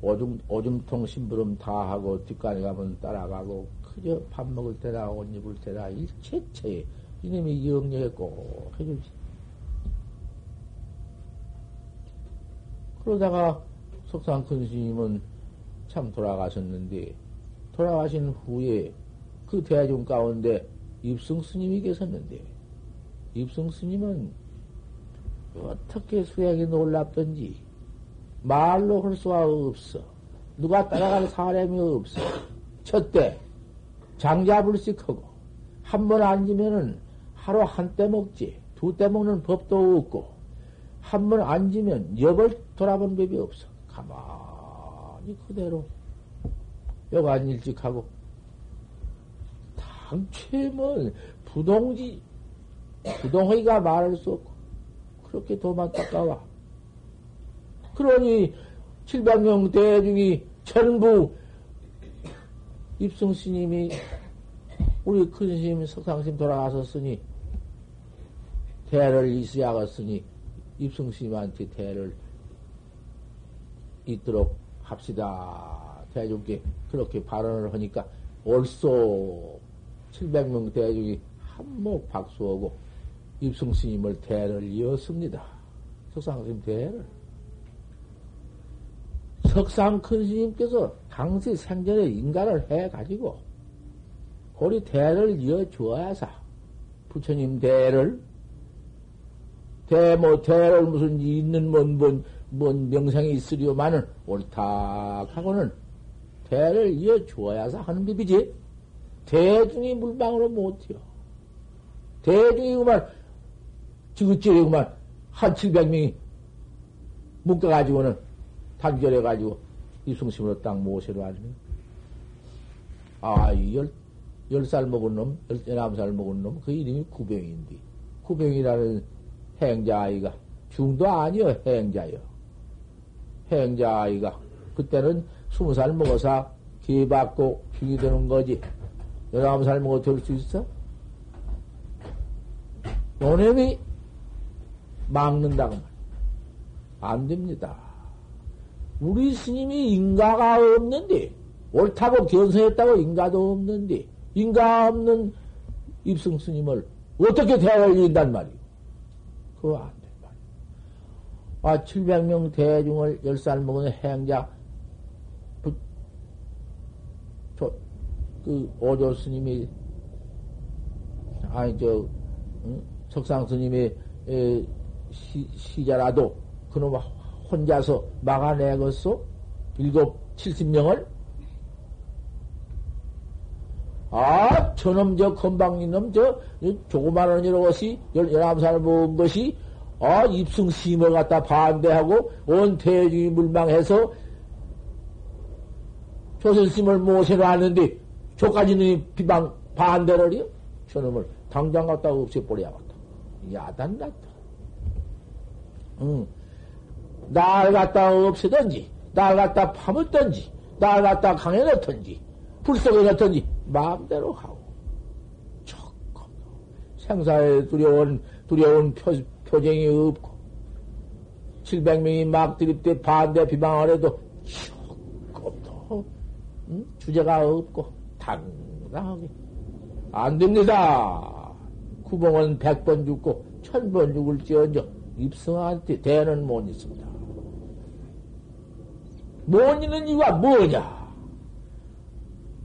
오줌, 오줌통 심부름 다 하고 뒷간에 가면 따라가고 그저 밥 먹을 때나 옷 입을 때나 일체체 이놈이 영역에 꼭 해주지. 그러다가 석상 큰 스님은 참 돌아가셨는데 돌아가신 후에 그 대중 가운데 입승 스님이 계셨는데 입승 스님은 어떻게 수행이 놀랍던지 말로 할 수가 없어. 누가 따라갈 사람이 없어. 첫째, 장자불식하고 한 번 앉으면은 하루 한 때 먹지. 두 때 먹는 법도 없고 한 번 앉으면 역을 돌아본 법이 없어. 가만히 그대로 여간 일찍하고 당최면 부동지 부동의가 말할 수 없고, 그렇게 도만 닦아와. 그러니, 700명 대중이 전부 입승 스님이 우리 큰 스님 석상스님 돌아가셨으니 대를 있어야겠으니 입승 스님한테 대를 있도록 합시다. 대중께 그렇게 발언을 하니까 옳소 700명 대중이 한몫 박수하고 입승 스님을 대를 이었습니다. 석상 스님 대를. 석상 큰 스님께서 당시 생전에 인가를 해가지고 고리 대를 이어주어야사 부처님 대를 대모 대를 무슨 있는 뭔, 뭔, 뭔 명상이 있으려마는 옳다 하고는 대를 이어주어야사 하는 법이지 대중이 물방으로 못해요. 대중이 그만 지긋지긋 그만 한 700명이 묶어가지고는 단결해가지고 이승심으로 딱 모세로 하면 아, 이 열, 열 살 먹은 놈, 열아홉 살 먹은 놈, 그 이름이 구병인데, 구병이라는 행자 아이가, 중도 아니요, 행자요. 행자 아이가, 그때는 스무 살 먹어서 기 받고 중이 되는 거지. 열아홉 살 먹어 될 수 있어? 요놈이 막는다고 말. 안 됩니다. 우리 스님이 인가가 없는데, 옳다고 견성했다고 인가도 없는데, 인가 없는 입승 스님을 어떻게 이룬단 말이오? 그거 안 된 말이오. 아, 700명 대중을 10살 먹은 행자, 부, 저, 그, 오조 스님이, 아니, 저, 응? 석상 스님이, 에, 시, 시자라도 그놈 혼자서 막아내겠소? 일곱, 칠십 명을? 아, 저놈, 저, 건방진 놈, 저, 조그마한 이것이, 열아홉 살 먹은 것이, 아, 입승 심을 갖다 반대하고, 온 대중이 물망해서, 조선심을 모셔놨는데, 저까지는 비방 반대를 해요? 저놈을 당장 갖다 없애버려야겠다. 야단 났다. 응. 날 갖다 없애든지, 날 갖다 파묻든지, 날 갖다 강에 넣든지, 불 속에 넣든지, 마음대로 하고. 조금 생사에 두려운, 두려운 표, 표정이 없고, 700명이 막 드립대 반대 비방을 해도 조금도, 응? 주제가 없고, 당당하게. 안 됩니다. 구멍은 100번 죽고, 1000번 죽을지언정, 입성한테 대는 못 있습니다. 못 있는 이유가 뭐냐?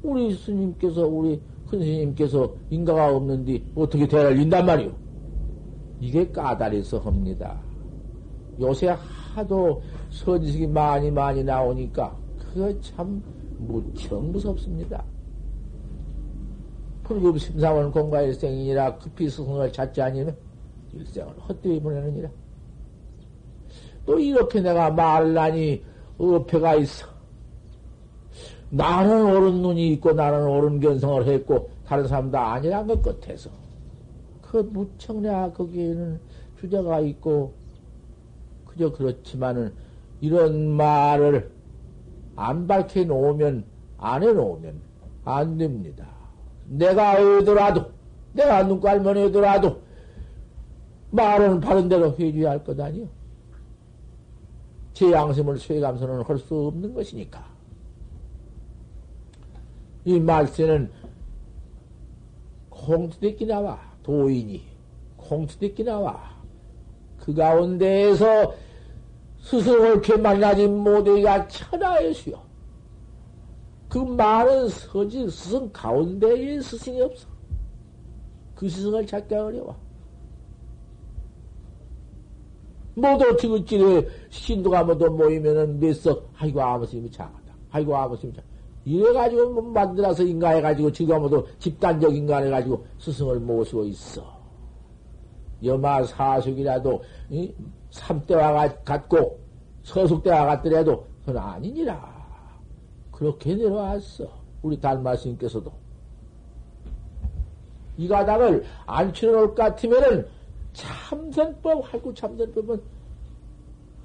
우리 스님께서, 우리 큰 스님께서 인가가 없는데 어떻게 대를 인단 말이오? 이게 까다리서 합니다. 요새 하도 서지식이 많이 많이 나오니까 그거 참 무척 무섭습니다. 불급 심사원 공과 일생이라 급히 스승을 찾지 아니면 일생을 헛되이 보내느니라. 또 이렇게 내가 말을 하니 어폐가 있어. 나는 옳은 눈이 있고 나는 옳은 견성을 했고 다른 사람도 아니란 것 같아서 그 내가 거기에는 주제가 있고 그저 그렇지만은 이런 말을 안 밝혀 놓으면 안 해 놓으면 안 됩니다. 내가 어더라도 내가 눈깔만 어더라도 말은 바른 대로 해줘야 할 것 아니요. 제 양심을 쇠감선은 할수 없는 것이니까. 이 말세는 콩트대기 나와, 도인이. 콩트대기 나와. 그 가운데에서 스승을 이렇게 만나지 못해가 천하의 수요. 그 많은 서지 스승 가운데에 스승이 없어. 그 스승을 찾기 어려워. 모두 지긋지긋 신도가 모두 모이면은 몇석 아이고 아버님이 작하다. 아이고 아버님이 작. 이래가지고 뭐 만들어서 인가해가지고 지금 모두 집단적 인간해가지고 스승을 모시고 있어. 여마 사숙이라도 이? 삼대와 같고 서숙대와 같더라도 그건 아니니라. 그렇게 내려왔어. 우리 달마스님께서도. 이 가닥을 안 치러놓을 것 같으면은 참선법, 활구 참선법은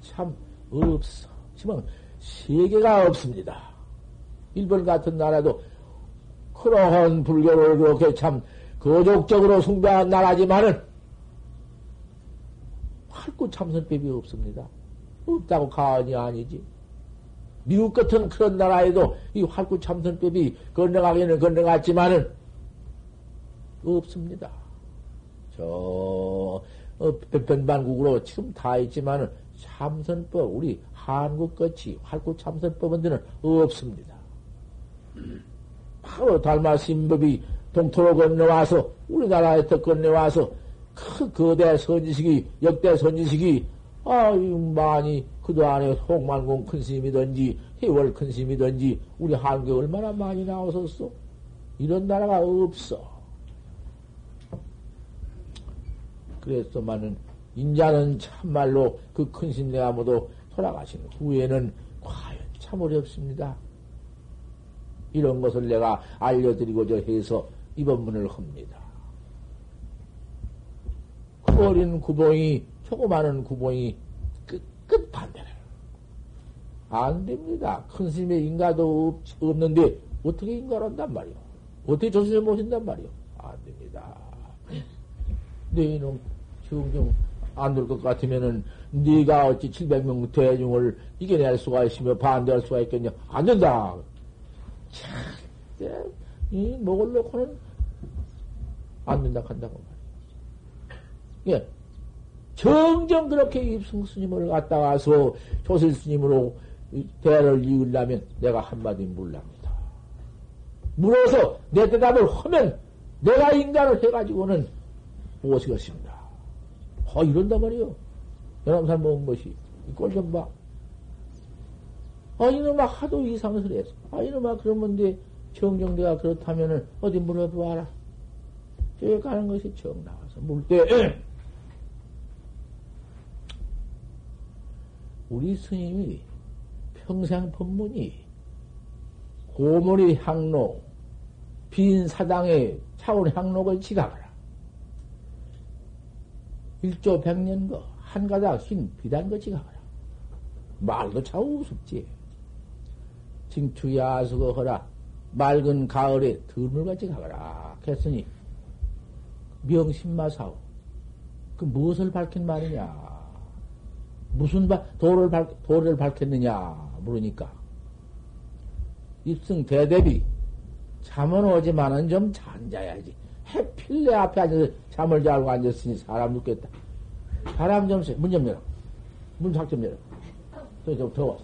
참 없어. 지금 세계가 없습니다. 일본 같은 나라도 그러한 불교를 그렇게 참 거족적으로 숭배한 나라지만은 활구 참선법이 없습니다. 없다고 가언이 아니지. 미국 같은 그런 나라에도 이 활구 참선법이 건너가기는 건너갔지만은 없습니다. 저, 어, 변반국으로 지금 다 있지만은 참선법, 우리 한국 같이 활구 참선법은 데는 없습니다. 바로 달마신법이 동토로 건너와서 우리나라에 더 건너와서 그 거대 선지식이 역대 선지식이 아유 많이 그도 안에 홍만공 큰 스님이든지 해월 큰 스님이든지 우리 한국에 얼마나 많이 나왔었어 이런 나라가 없어 그래서만은 인자는 참말로 그큰 스님네 아무도 돌아가신 후에는 과연 참 어렵습니다. 이런 것을 내가 알려드리고자 해서 이번 문을 합니다. 그 어린 구봉이, 조그마한 구봉이 끝끝 반대를. 안 됩니다. 큰 스님의 인가도 없, 없는데, 어떻게 인가를 한단 말이오? 어떻게 조선을 모신단 말이오? 안 됩니다. *laughs* 네 이놈, 정정 안될 것 같으면은, 네가 어찌 700명 대중을 이겨낼 수가 있으며 반대할 수가 있겠냐? 안 된다. 참, 이 목을 놓고는 안 된다 한다고 말이야. 예. 정정 그렇게 입승 스님을 갖다 와서 조실 스님으로 대화를 이으려면 내가 한마디 물랍니다. 물어서 내 대답을 하면 내가 인간을 해가지고는 무엇이겠습니다. 어, 이런단 말이요. 연암산 먹은 것이. 꼴좀 봐. 아, 이놈아 하도 이상을 했어. 아, 이놈아 그러면 정정대가 그렇다면은 어디 물어봐라. 저기 가는 것이 정 나와서 물 때, 우리 스님이 평생 법문이 고모리 향로, 빈 사당에 차온 향록을 지각하라. 일조 백년 거, 한 가닥 흰 비단 거 지각하라. 말도 참 우습지. 징추야수거 허라. 맑은 가을에 드물같이 가거라. 했으니, 명심마사오. 그 무엇을 밝힌 말이냐? 무슨 바, 도를 밝, 도를 밝혔느냐? 물으니까. 입승 대대비. 잠은 오지만은 좀 잔자야지. 해필 내 앞에 앉아서 잠을 자고 앉았으니 사람 죽겠다. 바람 좀 쐬. 문좀 열어. 문 작좀 열어. 좀 더웠어.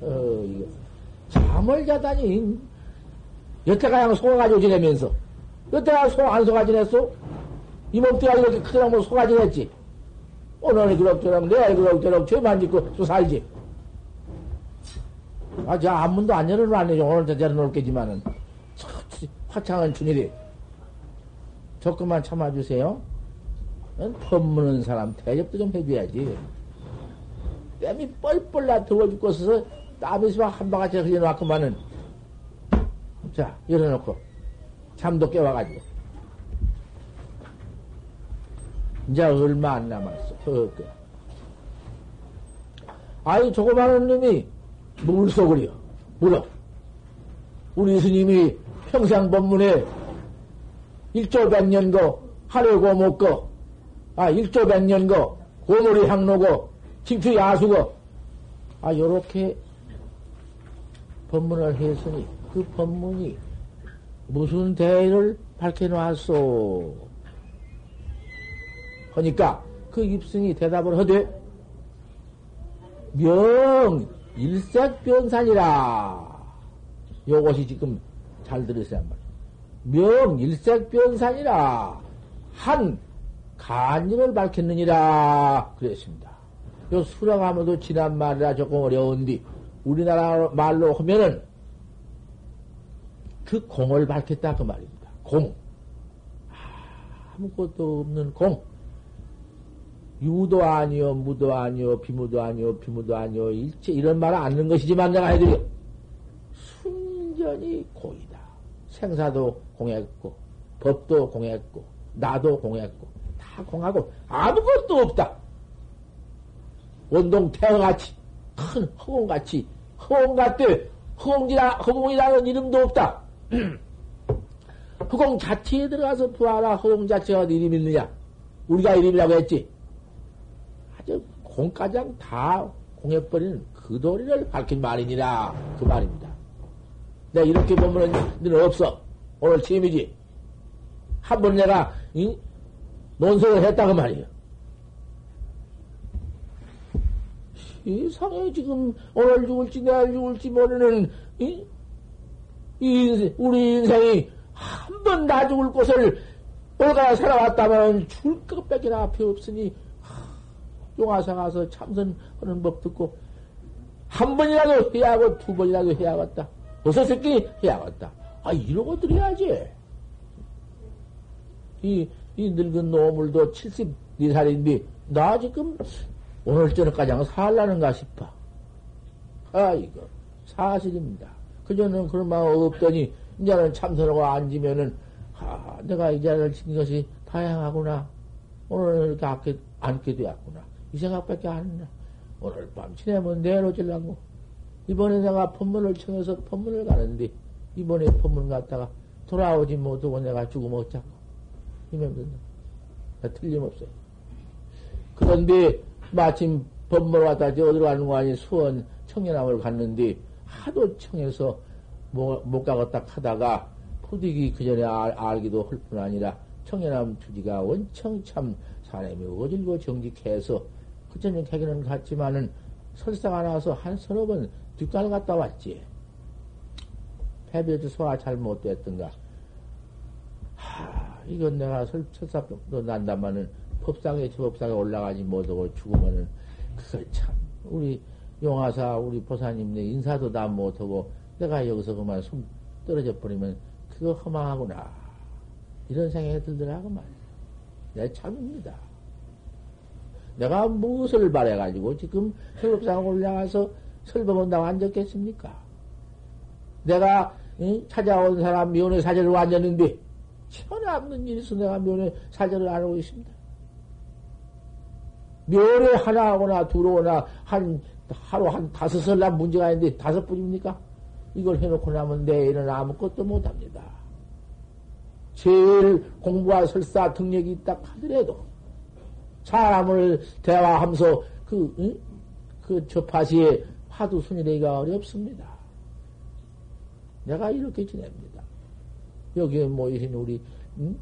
어, 이거. 잠을 자다니. 여태가 양 속아가지고 지내면서. 여태가 속, 안 속아 지냈어? 이 몸뚱이가 이렇게 크더라 뭐 속아 지냈지? 오늘은 그럭저럭, 내일 그럭저럭, 죄만 짓고 또 살지. 아, 저 앞문도 안 열어놨네. 오늘 저 열어놓을 게지만은. 화창한 춘일이. 조금만 참아주세요. 법무는 사람 대접도 좀 해줘야지. 땀이 뻘뻘 나 더워 죽겠어서 땀이 한 바가지 흘려놓고만은. 자, 열어놓고. 잠도 깨워가지고. 이제 얼마 안 남았어. 아유, 조그마한 놈이 물속을요. 물어. 우리 스님이 평생 법문에 일조 백년거, 하려고 못거, 아, 일조 백년거, 고물이 향로고, 징추 야수거, 아, 요렇게 법문을 했으니, 그 법문이 무슨 대의를 밝혀놓았소? 하니까 그 입승이 대답을 하되 명 일색 변산이라. 요것이 지금 잘 들으세요 명 일색변산이라 한 간증을 밝혔느니라 그랬습니다. 요 수령하면도 지난 말이라 조금 어려운데 우리나라 말로 하면은 그 공을 밝혔다 그 말입니다. 공. 아무것도 없는 공. 유도 아니요, 무도 아니요, 비무도 아니요, 비무도 아니요, 일체 이런 말을 않는 것이지만 내가 해드려. 순전히 공이다. 생사도 공했고, 법도 공했고, 나도 공했고, 다 공하고 아무것도 없다. 원동 태어같이, 큰 허공같이, 허공 같대, 허공이라, 허공이라는 이름도 없다. *clears throat* 허공 자체에 들어가서 부하라 허공 자체가 이름이 있느냐? 우리가 이름이라고 했지. 아주 공가장 다 공해버리는 그 도리를 밝힌 말이니라. 그 말입니다. 내가 이렇게 보면은 너는 없어. 오늘 취임이지. 한 번 내가, 이, 논설을 했다고 말이에요. 이상해, 지금, 오늘 죽을지, 내일 죽을지 모르는, 이, 이 인생, 우리 인생이 한 번 나 죽을 곳을 올가 살아왔다면 죽을 것밖에 앞에 없으니, 용화사 가서 참선하는 법 듣고, 한 번이라도 해야 하고 두 번이라도 해야겠다. 어서 새끼 해야겠다. 아, 이러고 들어야지. 이, 이 늙은 노물도 74살인데, 나 지금 오늘 저녁까지 살라는가 싶어. 아, 이거, 사실입니다. 그전에는 그런 마음 없더니, 이제는 참선하고 앉으면은, 아, 내가 이 자리를 친 것이 다양하구나. 오늘 이렇게 앉게, 앉게 되었구나. 이 생각밖에 안 했나. 오늘 밤 지내면 내일 오질라고. 이번에 내가 법문을 청해서 법문을 가는데, 이번에 법문 갔다가 돌아오지 못하고 내가 죽으면 어쩌고. 이면 틀림없어요. 그런데 마침 법문 왔다 어디로 가는 거 아니 수원 청년함을 갔는데 하도 청해서 못, 못 가겠다 하다가 푸디기 그 전에 알, 기도 할 뿐 아니라 청년함 주지가 원청 참 사람이 어질고 정직해서 그 전에 가기는 갔지만은 설사가 나와서 한 서너 번 뒷갈 갔다 왔지. 패배도 소화 잘못됐던가. 하, 이건 내가 설, 설사병도 난다마는 법상에, 법상에 올라가지 못하고 죽으면은, 그걸 참, 우리 용화사, 우리 보사님네 인사도 다 못하고, 내가 여기서 그만 숨 떨어져 버리면, 그거 허망하구나. 이런 생각이 들더라고 말이야. 내 참입니다. 내가 무엇을 바래가지고 지금 설법상 올라가서 설법한다고 앉았겠습니까? 내가 응? 찾아온 사람 면회 사절을 앉았는데 전혀 없는 일이 있어 내가 면회 사절을 안 하고 있습니다. 면회 하나 하거나 둘 오거나 한 하루 한 다섯 설날 문제가 있는데 다섯 분입니까? 이걸 해놓고 나면 내일은 아무것도 못합니다. 제일 공부와 설사 등력이 있다 하더라도 사람을 대화하면서 그, 응? 그 접하시에 화두 순이되기가 어렵습니다. 내가 이렇게 지냅니다. 여기에 모이신 우리, 응?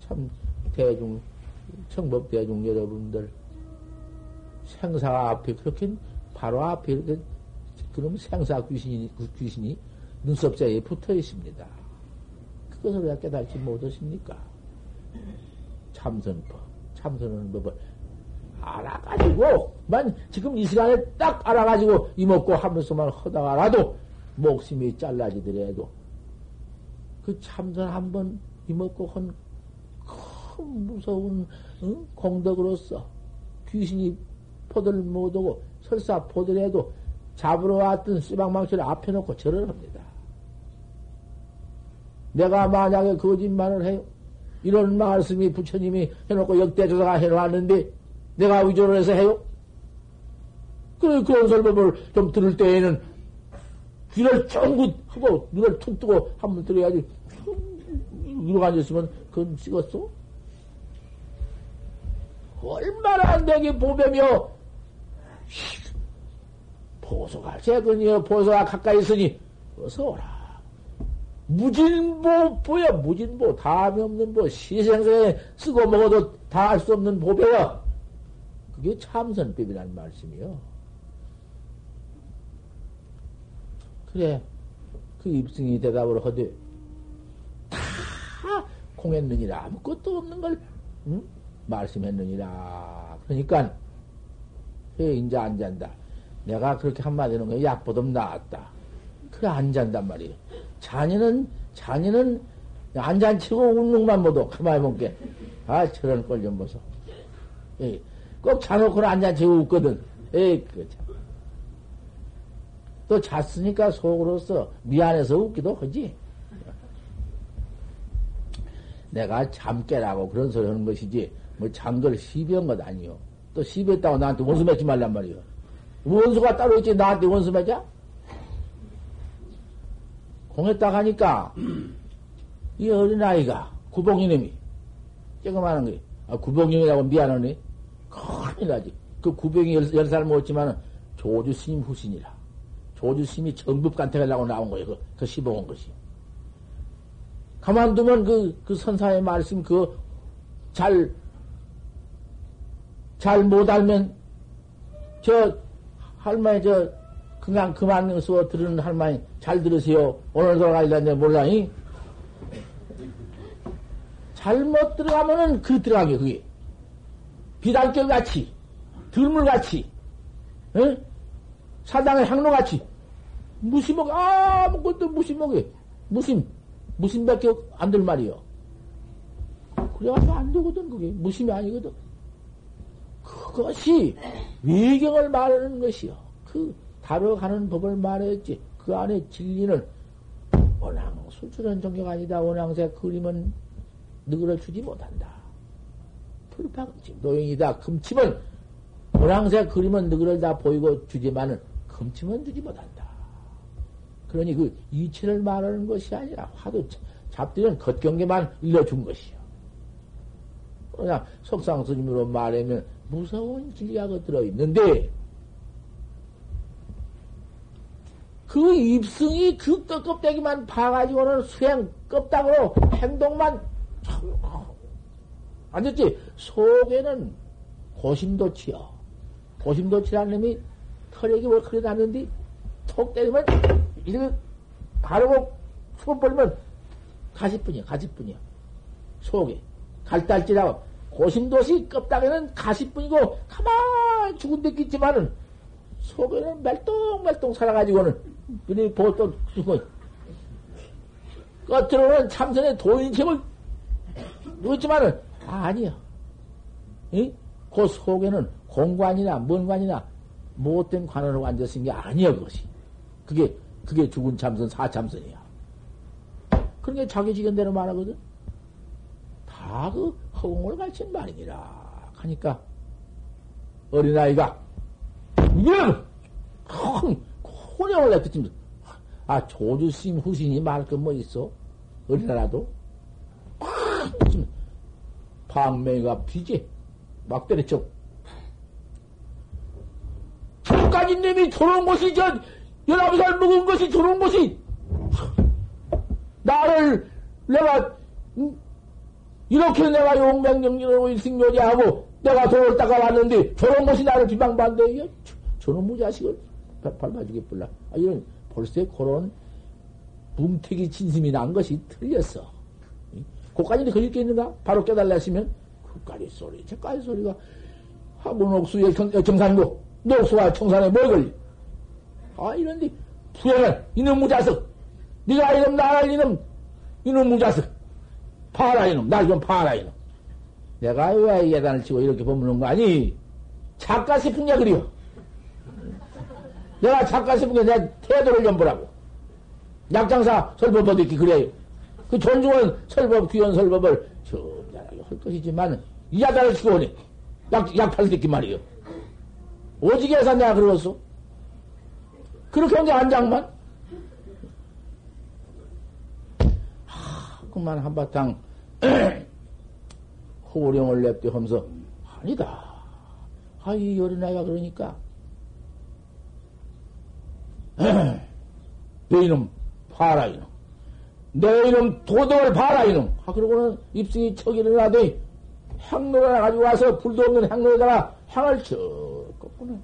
참, 대중, 청법 대중 여러분들, 생사 앞에 그렇게, 바로 앞에 이렇게, 그럼 생사 귀신이, 그 귀신이 눈썹 사이에 붙어 있습니다. 그것을 왜 깨닫지 못하십니까? 참선법. 참선하는 법을 알아가지고, 만 지금 이 시간에 딱 알아가지고 이먹고 하면서만 하다가라도 목숨이 잘라지더라도 그 참선 한번 이먹고 한 큰 무서운 응? 공덕으로서 귀신이 포들 못하고 설사 포들해도 잡으러 왔던 씨방망치를 앞에 놓고 절을 합니다. 내가 만약에 거짓말을 해요. 이런 말씀이 부처님이 해놓고 역대조사가 해놓았는데 내가 위조를 해서 해요? 그래, 그런 설법을 좀 들을 때에는 귀를 쫑긋 하고 눈을 툭 뜨고 한 번 들어야지. 이러고 앉았으면 그건 찍었어? 얼마나 안 되게 보배며 보소가 최근이여 보소가 가까이 있으니 어서 오라. 무진보 보여 무진보 다음이 없는 보 시생생에 쓰고 먹어도 다 할 수 없는 보배야 그게 참선법이라는 말씀이요 그래 그 입승이 대답을 하되 다 공했느니라 아무것도 없는 걸 응? 말씀했느니라 그러니까 왜 인자 안 잔다 내가 그렇게 한마디 하는 거야 약보다 나았다 그래 안 잔단 말이에요 자녀는, 자녀는 안 잔치고 웃는만 못도 가만히 볼게. 아, 저런 꼴 좀 보소. 예, 꼭 자놓고는 안잔치고 웃거든. 에이, 그 참. 또 잤으니까 속으로서 미안해서 웃기도 하지. 내가 잠 깨라고 그런 소리 하는 것이지, 뭐 잠걸 시비한 것 아니요. 또 시비했다고 나한테 원수 맺지 말란 말이요. 원수가 따로 있지, 나한테 원수 맺자? 공했다 가니까 이 어린아이가 구봉이님이 조그마한 거 아, 구봉이라고 미안하네. 큰일 나지. 그 구봉이 열 살 먹었지만 조주 스님 후신이라. 조주 스님이 정법 간택 하려고 나온 거예요. 그, 그 시봉한 것이. 가만두면 그, 그 선사의 말씀, 그, 잘, 잘 못 알면, 저, 할머니, 저, 그냥 그만 써 들으는 할머니, 잘 들으세요. 오늘 돌아가려는데 몰라잉? 잘못 들어가면은 그 들어가게, 그게. 비단결 같이, 들물 같이, 응? 사당의 향로 같이, 무심하게, 아무것도 무심하게, 무심, 무심밖에 안 될 말이요. 그래가지고 안 되거든, 그게. 무심이 아니거든. 그것이 외경을 말하는 것이요. 그, 다뤄가는 법을 말했지. 그 안에 진리는, 원앙, 수출은 종교가 아니다. 원앙새 그림은 너그러 주지 못한다. 불파금침, 노용이다. 금침은, 원앙새 그림은 너그러 다 보이고 주지만은, 금침은 주지 못한다. 그러니 그 이치를 말하는 것이 아니라 화두 잡들은 겉경계만 일러준 것이요. 그냥 석상 스님으로 말하면 무서운 진리가 그 들어있는데, 그 입승이 그 껍데기만 파가지고는 수행 껍닥으로 행동만 안 됐지? 속에는 고심도치요. 고심도치라는 놈이 털에게 뭘 그래 놨는데 톡 때리면 이렇게 가르고 수건 벌리면 가시뿐이야, 가시뿐이야. 속에. 갈달지라고. 고심도시 껍닥에는 가시뿐이고, 가만 죽은 데 있지만은, 속에는 말똥말똥 살아가지고는, 그니 보통 죽어. 겉으로는 참선의 도인책을 누었지만은, 아니야. 이? 그 속에는 공관이나 뭔관이나 못된 관으로 앉아있는 게 아니야, 그것이. 그게 그게 죽은 참선 사참선이야. 게 자기 지견대로 말하거든. 다 그 허공을 가르친 말이니라. 하니까 어린아이가 이런 혼영을 냈겠지. 아 조주스님 후신이 말할 건뭐 있어? 어린아라도 방맹이가 비지 막 때렸죠. 저까지 놈이 들어온 것이 저 열아홉 살 먹은 것이 저런 것이 나를 내가 이렇게 내가 용맹정진으로 일승교제하고 내가 돈을 닦아 왔는데 저런 것이 나를 비방받는데 저런 무자식을 밟아주게 불라. 아, 이런 벌써 그런 뭉태기 진심이 난 것이 틀렸어. 고까지 거짓 게 있는가? 바로 깨달았으면 그까지 소리, 저까지 소리가 하고 녹수의 정산고 녹수와 청산에 뭘 걸리? 아, 이런데, 부여는, 이놈 무자석. 네가 이놈 나라 이놈, 이놈 무자석. 파라 이놈, 날좀 파라 이놈. 내가 왜 예단을 치고 이렇게 버무는 거 아니? 작가 싶은 게 그리워. 내가 작가 싶은 게 내 태도를 좀 보라고. 약장사 설법도 이렇게 그래요. 그 존중한 설법, 귀한 설법을 점잖하게 할 것이지만, 이 야단을 치고 오니. 약, 약팔 듣기 말이요. 오지게 해서 내가 그러겠어. 그렇게 혼자 안장만? 하, 그만 한바탕 *clears throat* 호령을 냅대 하면서 아니다. 아, 이 어린아이가 그러니까 *clears throat* 내 이놈 봐라 이놈 내 이놈 도덕을 봐라 이놈. 아 그러고는 입술이 척 일어나더니 향로를 가지고 와서 불도 없는 향로에다가 향을 쳐 꺾구나.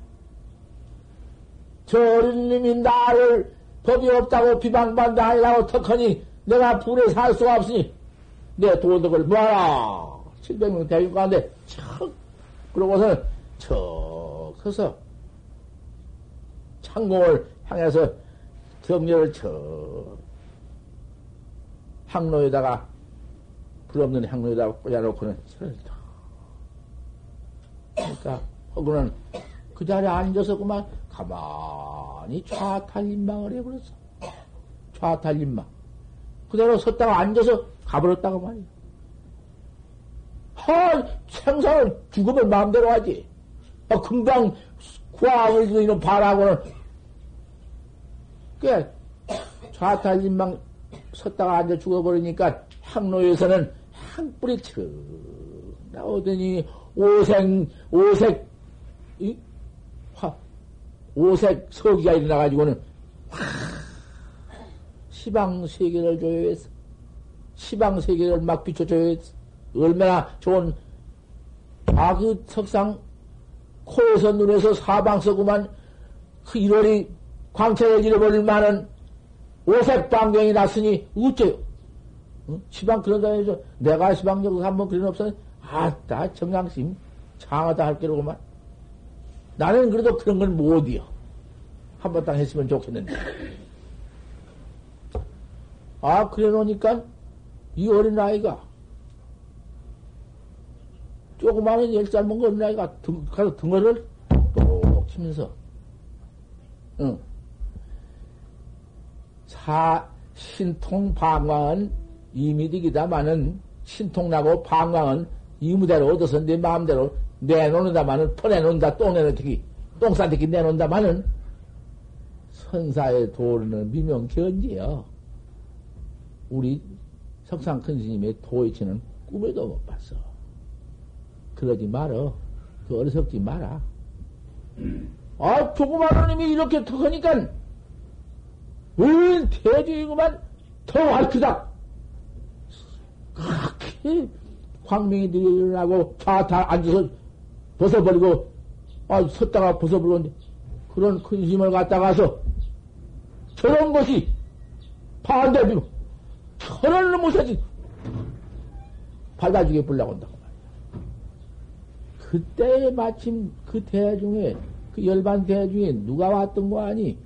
저 어린님이 나를 법이 없다고 비방받다 아니라고 턱하니 내가 불에 살 수가 없으니 내 도덕을 모아라. 700명 대중 가운데 척! 그러고서는 척 해서 창공을 향해서 경렬을 척 항로에다가 불 없는 항로에다가 꽂아놓고는 그러니까 혹은 그 자리에 앉아서 그만 가만히 좌탈림망을 해버렸어. 좌탈림망. 그대로 섰다가 앉아서 가버렸다고 말이야. 하, 생사는 죽으면 마음대로 하지. 아, 금방 구하을 이런 바라고는. 그 좌탈림망 섰다가 앉아 죽어버리니까 항로에서는 한 뿌리 척 나오더니 오색, 오색, 이? 오색 서기가 일어나가지고는 시방 세계를 조여해서 시방 세계를 막 비춰줘야 얼마나 좋은 아그 석상 코에서 눈에서 사방서 그만 그 1월이 광채를 잃어버릴 만한 오색 방경이 났으니 어째요? 어? 시방 그러다 해서 내가 시방적으로 한번 그런 없어 아따 정강심 장하다 할 게로구만 나는 그래도 그런 건 못이요 한번 딱 했으면 좋겠는데 아 그래 놓으니까 이 어린아이가 조그마한 열살 먹은 어린아이가 등, 가서 등어를 똑 치면서 응. 사, 신통 방광은 이미득이다마는 신통나고 방광은 이무대로 얻어서 내 마음대로 내놓는다마는 퍼내놓는다 똥 내놓기 똥 싸대기 내놓는다마는 선사의 도르는 미명견지요. 우리 석상 큰 스님의 도이치는 꿈에도 못 봤어. 그러지 말어. 그 어리석지 마라. 아, 조그마한 놈이 이렇게 턱하니까, 응, 대중이구만, 더 활크다. 그렇게 광명이 일어나고, 자다 앉아서 벗어버리고, 아, 섰다가 벗어버리는데, 그런 큰 힘을 갖다가서, 저런 것이 반대비로, 천을 넘어서지, 밟아주게 불라고 한다고 말이야. 그때 마침 그 대중에, 그 열반 대중에 누가 왔던 거 아니?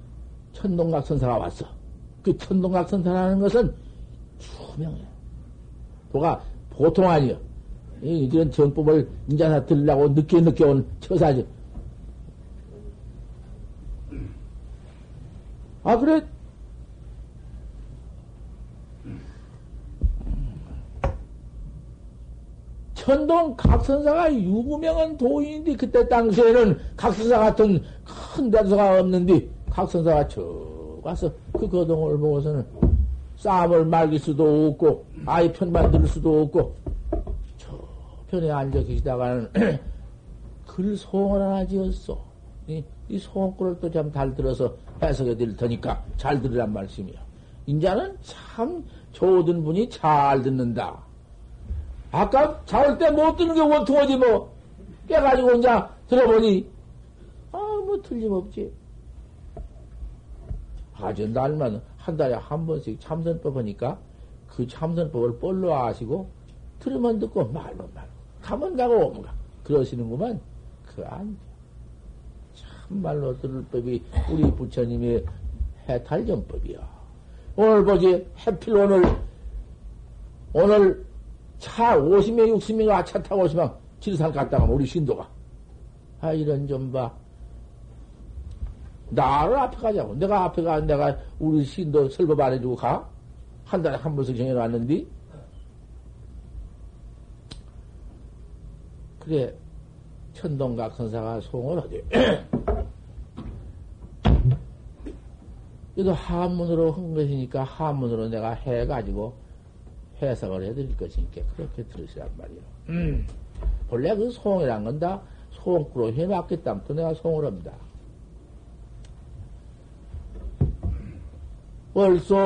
천동각 선사가 왔어. 그 천동각 선사라는 것은 투명해. 도가 보통 아니여. 이런 정법을 인자사 들으려고 늦게 늦게 온 처사지. 아, 그래. 천동 각선사가 유명한 도인인데 그때 당시에는 각선사 같은 큰 대도사가 없는데 각선사가 저 와서 그 거동을 보고서는 싸움을 말길 수도 없고 아이 편만 들을 수도 없고 저 편에 앉아 계시다가는 *clears throat* 글 소원 하나 지었어. 이, 이 소원글을 또좀잘 들어서 해석해 드릴 테니까 잘 들으란 말씀이야. 인자는 참 좋은 분이 잘 듣는다. 아까 자올 때 못 듣는 게 원통하지 뭐. 깨가지고 이제 들어보니, 아, 뭐 틀림없지. 아주 날만 한 달에 한 번씩 참선법 하니까 그 참선법을 뻘로 아시고 들으면 듣고 말로 말로 가면 가고 오면 가. 그러시는구만. 그 안. 참말로 들을 법이 우리 부처님의 해탈전법이야. 오늘 보지, 해필 오늘, 오늘 차 50명, 60명 차 타고 오시면 지리산 갔다가 우리 신도가. 아, 이런 좀 봐. 나를 앞에 가자고. 내가 앞에 가, 내가 우리 신도 설법 안 해주고 가? 한 달에 한 번씩 정해놨는데? 그래, 천동각 선사가 송을 하지. *clears throat* 이거 한문으로 한 것이니까 한문으로 내가 해가지고 해석을 해드릴 것이니까 그렇게 들으시란 말이요. 음. 본래 그 송이란 건다 송구로 해놨기 때문에 내가 송을 합니다. 벌써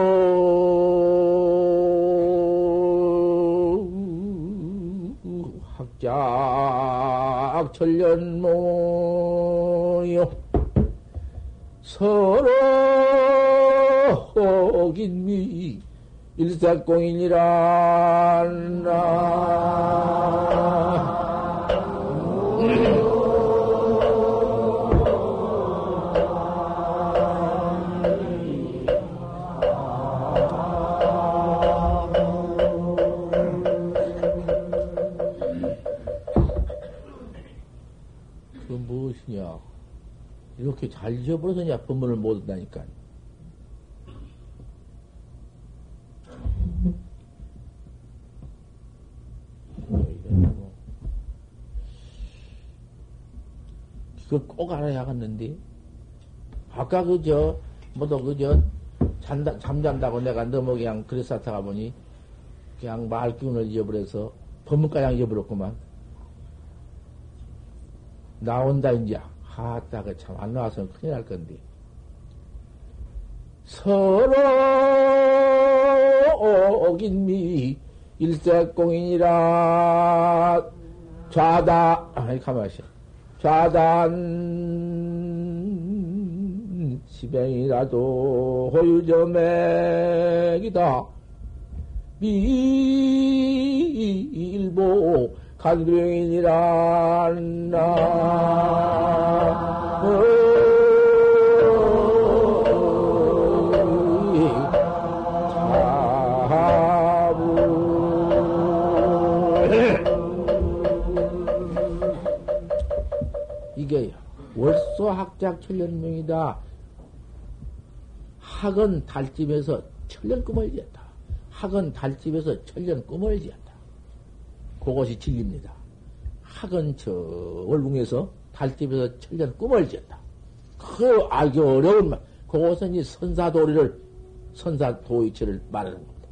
학작 천년모요 서로 혹인미 일사공인이라 이렇게 잘 잊어버려서냐, 법문을 못 한다니까. 그걸 꼭 알아야겠는데. 아까 그, 저, 뭐도 그, 저, 잔다, 잠잔다고 내가 너무 그냥 그래서 타가 보니, 그냥 말 기운을 잊어버려서, 법문가량 잊어버렸구만. 나온다, 이제. 하따, 그 참, 안 나와서 큰일 날 건데. 서로 서옥인미 일색공인이라 좌다 아니 가만있어 좌단 시뱅이라도 호유점액이다 미일보 간병인이라 나 이게 월소 학작 천년명이다. 학은 달집에서 천년 꿈을 지었다. 학은 달집에서 천년 꿈을 지었다. 그것이 진리입니다. 학은 저 월궁에서 달집에서 천년 꿈을 지었다. 그 알기 어려운 말. 그것은 이 선사도리를 선사도이체를 말하는 겁니다.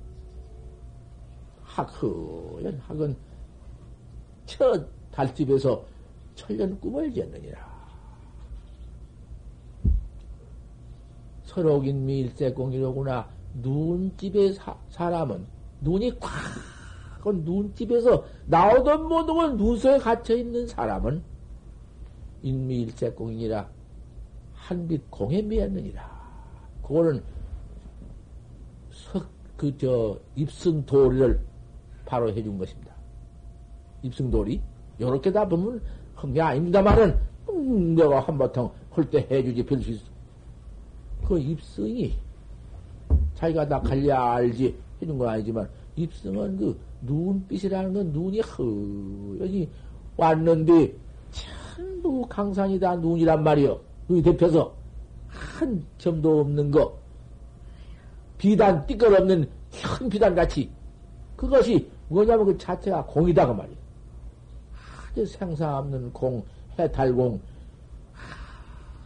학은 학은 첫 달집에서 천년 꿈을 지었느니라. 서록인 미일세 공이로구나. 눈집의 사, 사람은 눈이 콱, 그 눈집에서 나오던 모든 눈 속에 갇혀 있는 사람은 인미일세공이라 한빛 공에 미었느니라. 그거는 석, 그, 저, 입승 도리를 바로 해준 것입니다. 입승 도리? 요렇게 다 보면 한게 아닙니다만은, 음, 내가 한바탕 할 때 해주지 별수 있어. 그 입성이 자기가 다 갈려 알지 해준 건 아니지만, 입성은 그 눈빛이라는 건 눈이 허여이 왔는데, 전부 강산이 다 눈이란 말이요. 눈이 대표서 한 점도 없는 거. 비단 띠끌 없는 큰 비단 같이. 그것이 뭐냐면 그 자체가 공이다 그 말이야. 아주 생사 없는 공, 해탈공,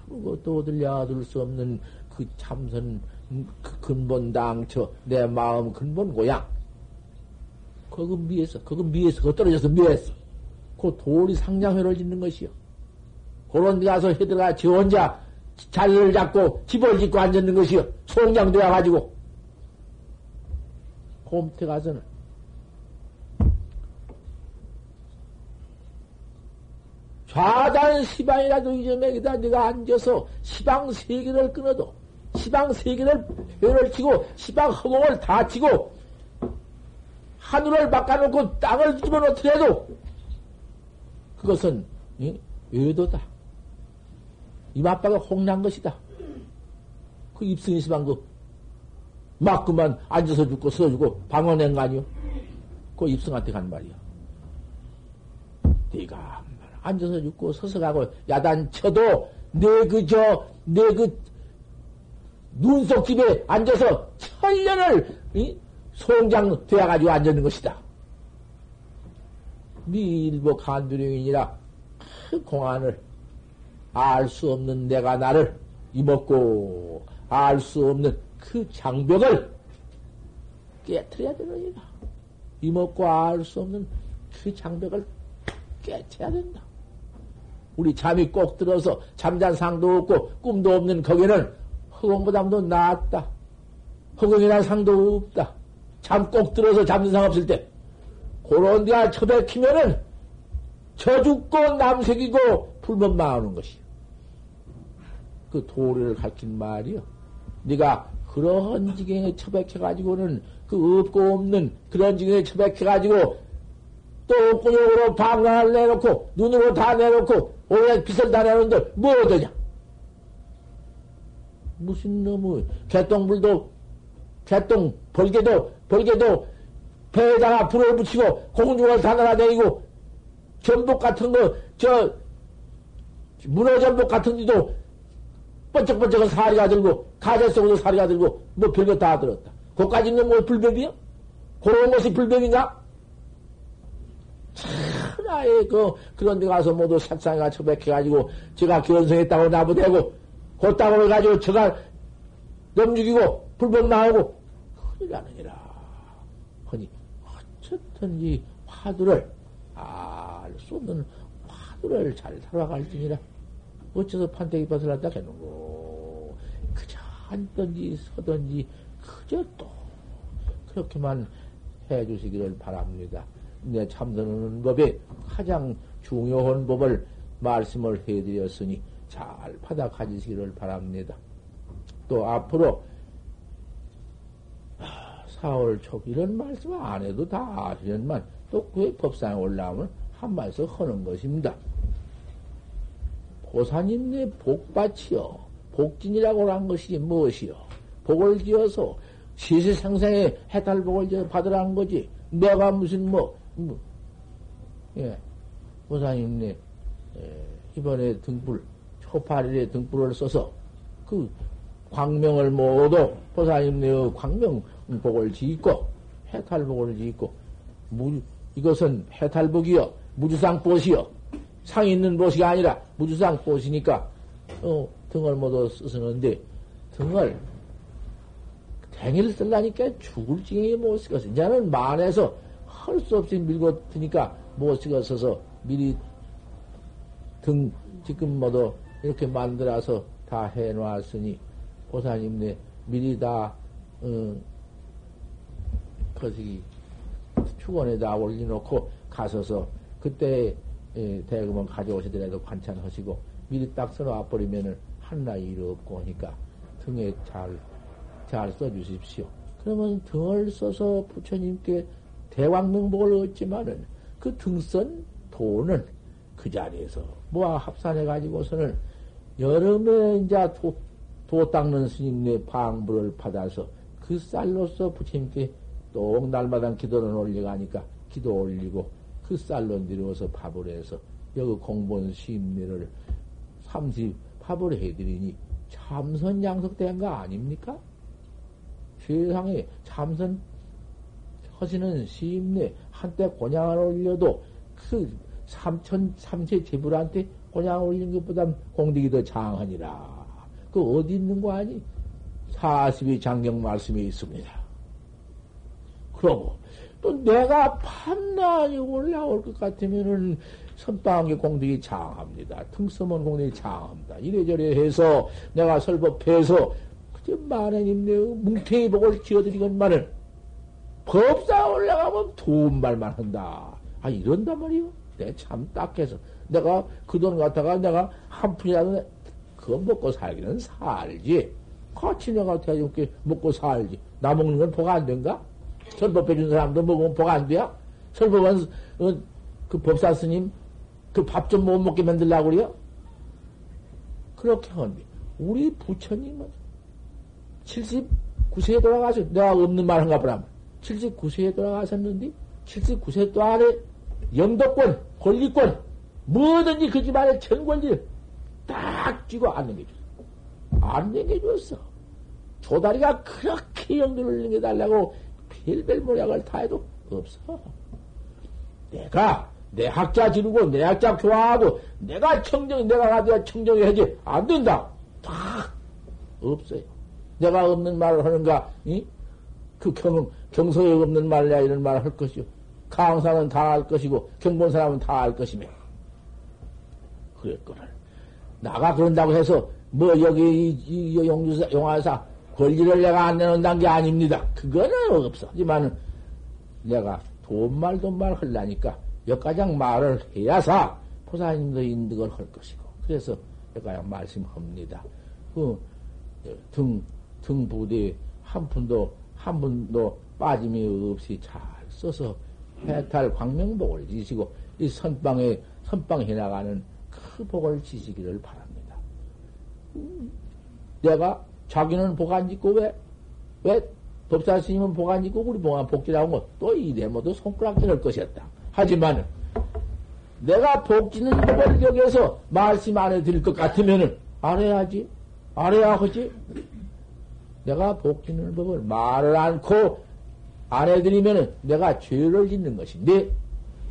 아무것도 얻으려 수 없는 그 참선 그 근본 당처, 내 마음 근본 고향. 그거 미에서, 그거 미에서, 그거 떨어져서 미에서. 그 돌이 상냥회를 짓는 것이요. 그런 데 가서 해들어가 저 혼자 자리를 잡고 집을 짓고 앉았는 것이요. 송장되어 가지고. 곰태 가서는 좌단 시방이라도 이점에기다 네가 앉아서 시방 세 개를 끊어도 시방 세 개를 회를 치고 시방 허공을 다 치고 하늘을 바꿔놓고 땅을 집어넣더라도 그것은 예? 외도다. 이맛바가 홍난 것이다. 그 입승이 시방 그막 그만 앉아서 죽고 서서 죽고 방어낸 거 아니요? 그 입승한테 간 말이야. 네가 앉아서 죽고 서서 가고 야단 쳐도 내 그저 내 그 눈속 집에 앉아서 천년을 이? 송장 되어가지고 앉는 것이다. 미일보 간두령이니라 그 공안을 알 수 없는 내가 나를 이먹고 알 수 없는 그 장벽을 깨트려야 되느니라. 이먹고 알 수 없는 그 장벽을 깨쳐야 된다. 우리 잠이 꼭 들어서 잠잔 상도 없고 꿈도 없는 거기는 허공보다도 낫다. 허공이란 상도 없다. 잠 꼭 들어서 잠든 상 없을 때. 그런 데가 처박히면은 저 죽고 남색이고 불만 망하는 것이요. 그 도리를 가르친 말이요. 네가 그런 지경에 처박혀가지고는 그 없고 없는 그런 지경에 처박혀가지고 또 꾸역으로 방광을 내놓고 눈으로 다 내놓고 오늘 빛을 다 내놓는데 뭐 얻으냐? 무슨 놈의 개똥불도 개똥 벌개도 벌개도 배에다가 불을 붙이고 공중을 다 날아다니고 전복 같은 거 저 문어 전복 같은 데도 번쩍번쩍한 사리가 들고 가재 속으로 사리가 들고 뭐 별거 다 들었다. 그까지 있는 뭐 불법이요? 그런 것이 불법인가? 천하에 그, 그런 데 가서 모두 색상이가 처백해가지고, 제가 견성했다고 나부대고, 곧땅을 가지고 제가 넘죽이고, 불법 나오고, 큰일 나느니라. 허니, 어쨌든지 화두를, 알 수 없는 화두를 잘 살아갈지니라. 어째서 판때기 벗어났다 했는고. 그저 앉든지 서든지, 그저 또, 그렇게만 해 주시기를 바랍니다. 내 참선하는 법에 가장 중요한 법을 말씀을 해드렸으니 잘 받아 가지시기를 바랍니다. 또 앞으로 4월 초 이런 말씀 안 해도 다 아시련만 또 그의 법상에 올라오면 한 말씀 하는 것입니다. 보사님네 복밭이요. 복진이라고 한 것이 무엇이요? 복을 지어서 시세상생에 해탈복을 지어 받으라는 거지. 내가 무슨 뭐, 뭐 예. 보사님네 예, 이번에 등불 초파일에 등불을 써서 그 광명을 모두 보사님네의 광명복을 지고 해탈복을 지고 무, 이것은 해탈복이요 무주상 보시요 상 있는 보시가 아니라 무주상 보시니까 어, 등을 모두 쓰는데 등을 댕이를 쓸라니까 죽을 징에 못 쓰겠어. 이제는 만에서 할 수 없이 밀고 드니까 못 쓰겠어서 미리 등 지금 모두 이렇게 만들어서 다 해놓았으니 보사님네 미리 다 어, 거기 축원에다 올려놓고 가서서 그때 예, 대금은 가져오시더라도 관찰하시고 미리 딱 써놔 버리면은 한나 일 없고 하니까 등에 잘, 잘 써주십시오. 그러면 등을 써서 부처님께 대왕명복을 얻지만은 그 등선 돈은 그 자리에서 모아 합산해 가지고서는 여름에 이제 도, 도 닦는 스님네 방부를 받아서 그 쌀로서 부처님께 또 날마다 기도를 올려가니까 기도 올리고 그 쌀로 내려와서 밥을 해서 여기 공본 시임내를 삼십 밥을 해드리니 참선 양석된 거 아닙니까? 세상에 참선 하시는 시임내 한때 곤양을 올려도 그 삼천 삼세 제불한테 곤양 올린 것보다 공덕이 더 장하니라. 그 어디 있는 거 아니? 사십이 장경 말씀이 있습니다. 그러고 또 내가 판단이 올라올 것 같으면은 선방의 공덕이 장합니다. 등서문 공덕이 장합니다. 이래저래 해서 내가 설법해서 그저 만행님네 뭉탱이 복을 지어드리건만은 법사 올라가면 돈말만 한다. 아 이런단 말이요. 내 참 딱해서 내가 그 돈 갖다가 내가 한 푼이라도 그거 먹고 살기는 살지. 같이 내가 대중께 먹고 살지. 나 먹는 건 복 안 된가? 설법해 준 사람도 먹으면 복 안 돼야? 설법은 어, 그 법사 스님 그 밥 좀 못 먹게 만들라고 그래요? 그렇게 하는데 우리 부처님은 79세에 돌아가서 내가 없는 말 한가 보라. 79세에 돌아가셨는데 79세 동안에 영도권, 권리권, 뭐든지 그 집안에 전 권리를 딱 쥐고 안 넘겨줬어. 안 넘겨줬어. 조다리가 그렇게 영도를 넘겨달라고 별별 모략을 다 해도 없어. 내가 내 학자 지르고 내 학자 교화하고 내가 청정 내가 가져야 청정해 야지 안 된다. 다 없어요. 내가 없는 말을 하는가? 이? 그 경, 경서에 없는 말이야 이런 말을 할 것이요. 강사는 다할 것이고 경본 사람은 다할 것이며 그랬거늘 나가 그런다고 해서 뭐 여기 이, 이 용주사 용화사 권리를 내가 안 내놓는다는 게 아닙니다. 그거는 없어. 하지만 내가 돈말 돈말 하려니까 여가장 말을 해야사 보사님도 인득을 할 것이고 그래서 여가장 말씀합니다. 그등 등 부대 한 푼도 한 분도 빠짐이 없이 잘 써서 해탈 광명복을 지시고 이 선방에 선방해 나가는 그 복을 지시기를 바랍니다. 내가 자기는 복 안 짓고 왜? 왜 법사 스님은 복 안 짓고 우리 복안 복지라고 또 이래 모두 손가락질 할 것이었다. 하지만 내가 복지는 법을 여기서 말씀 안 해드릴 것 같으면은 알아야지. 알아야 하지. 내가 복지는 법을 말을 않고 안 해드리면은 내가 죄를 짓는 것인데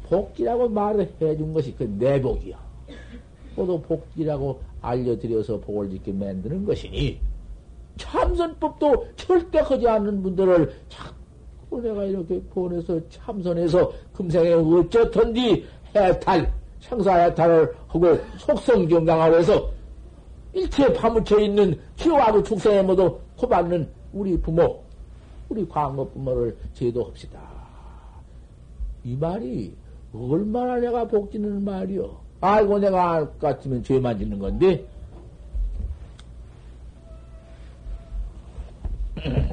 복지라고 말을 해준 것이 그 내 복이야. 모두 복지라고 알려드려서 복을 짓게 만드는 것이니 참선법도 절대 하지 않는 분들을 자꾸 내가 이렇게 보내서 참선해서 금생에 어쩌던디 해탈, 생사해탈을 하고 속성경강하고 해서 일체에 파묻혀 있는 기와하고 축생에 모두 호받는 우리 부모, 우리 광업 부모를 제도합시다. 이 말이 얼마나 내가 복지는 말이요. 아이고 내가 같으면 죄만 짓는 건데. *clears throat*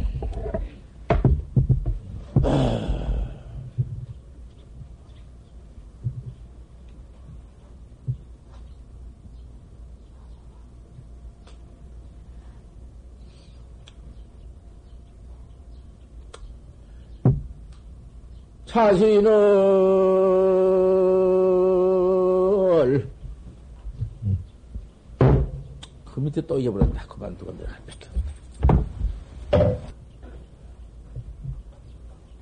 자신 걸. 그 밑에 또 잊어버렸다. 그만두고 내가 안 됐다.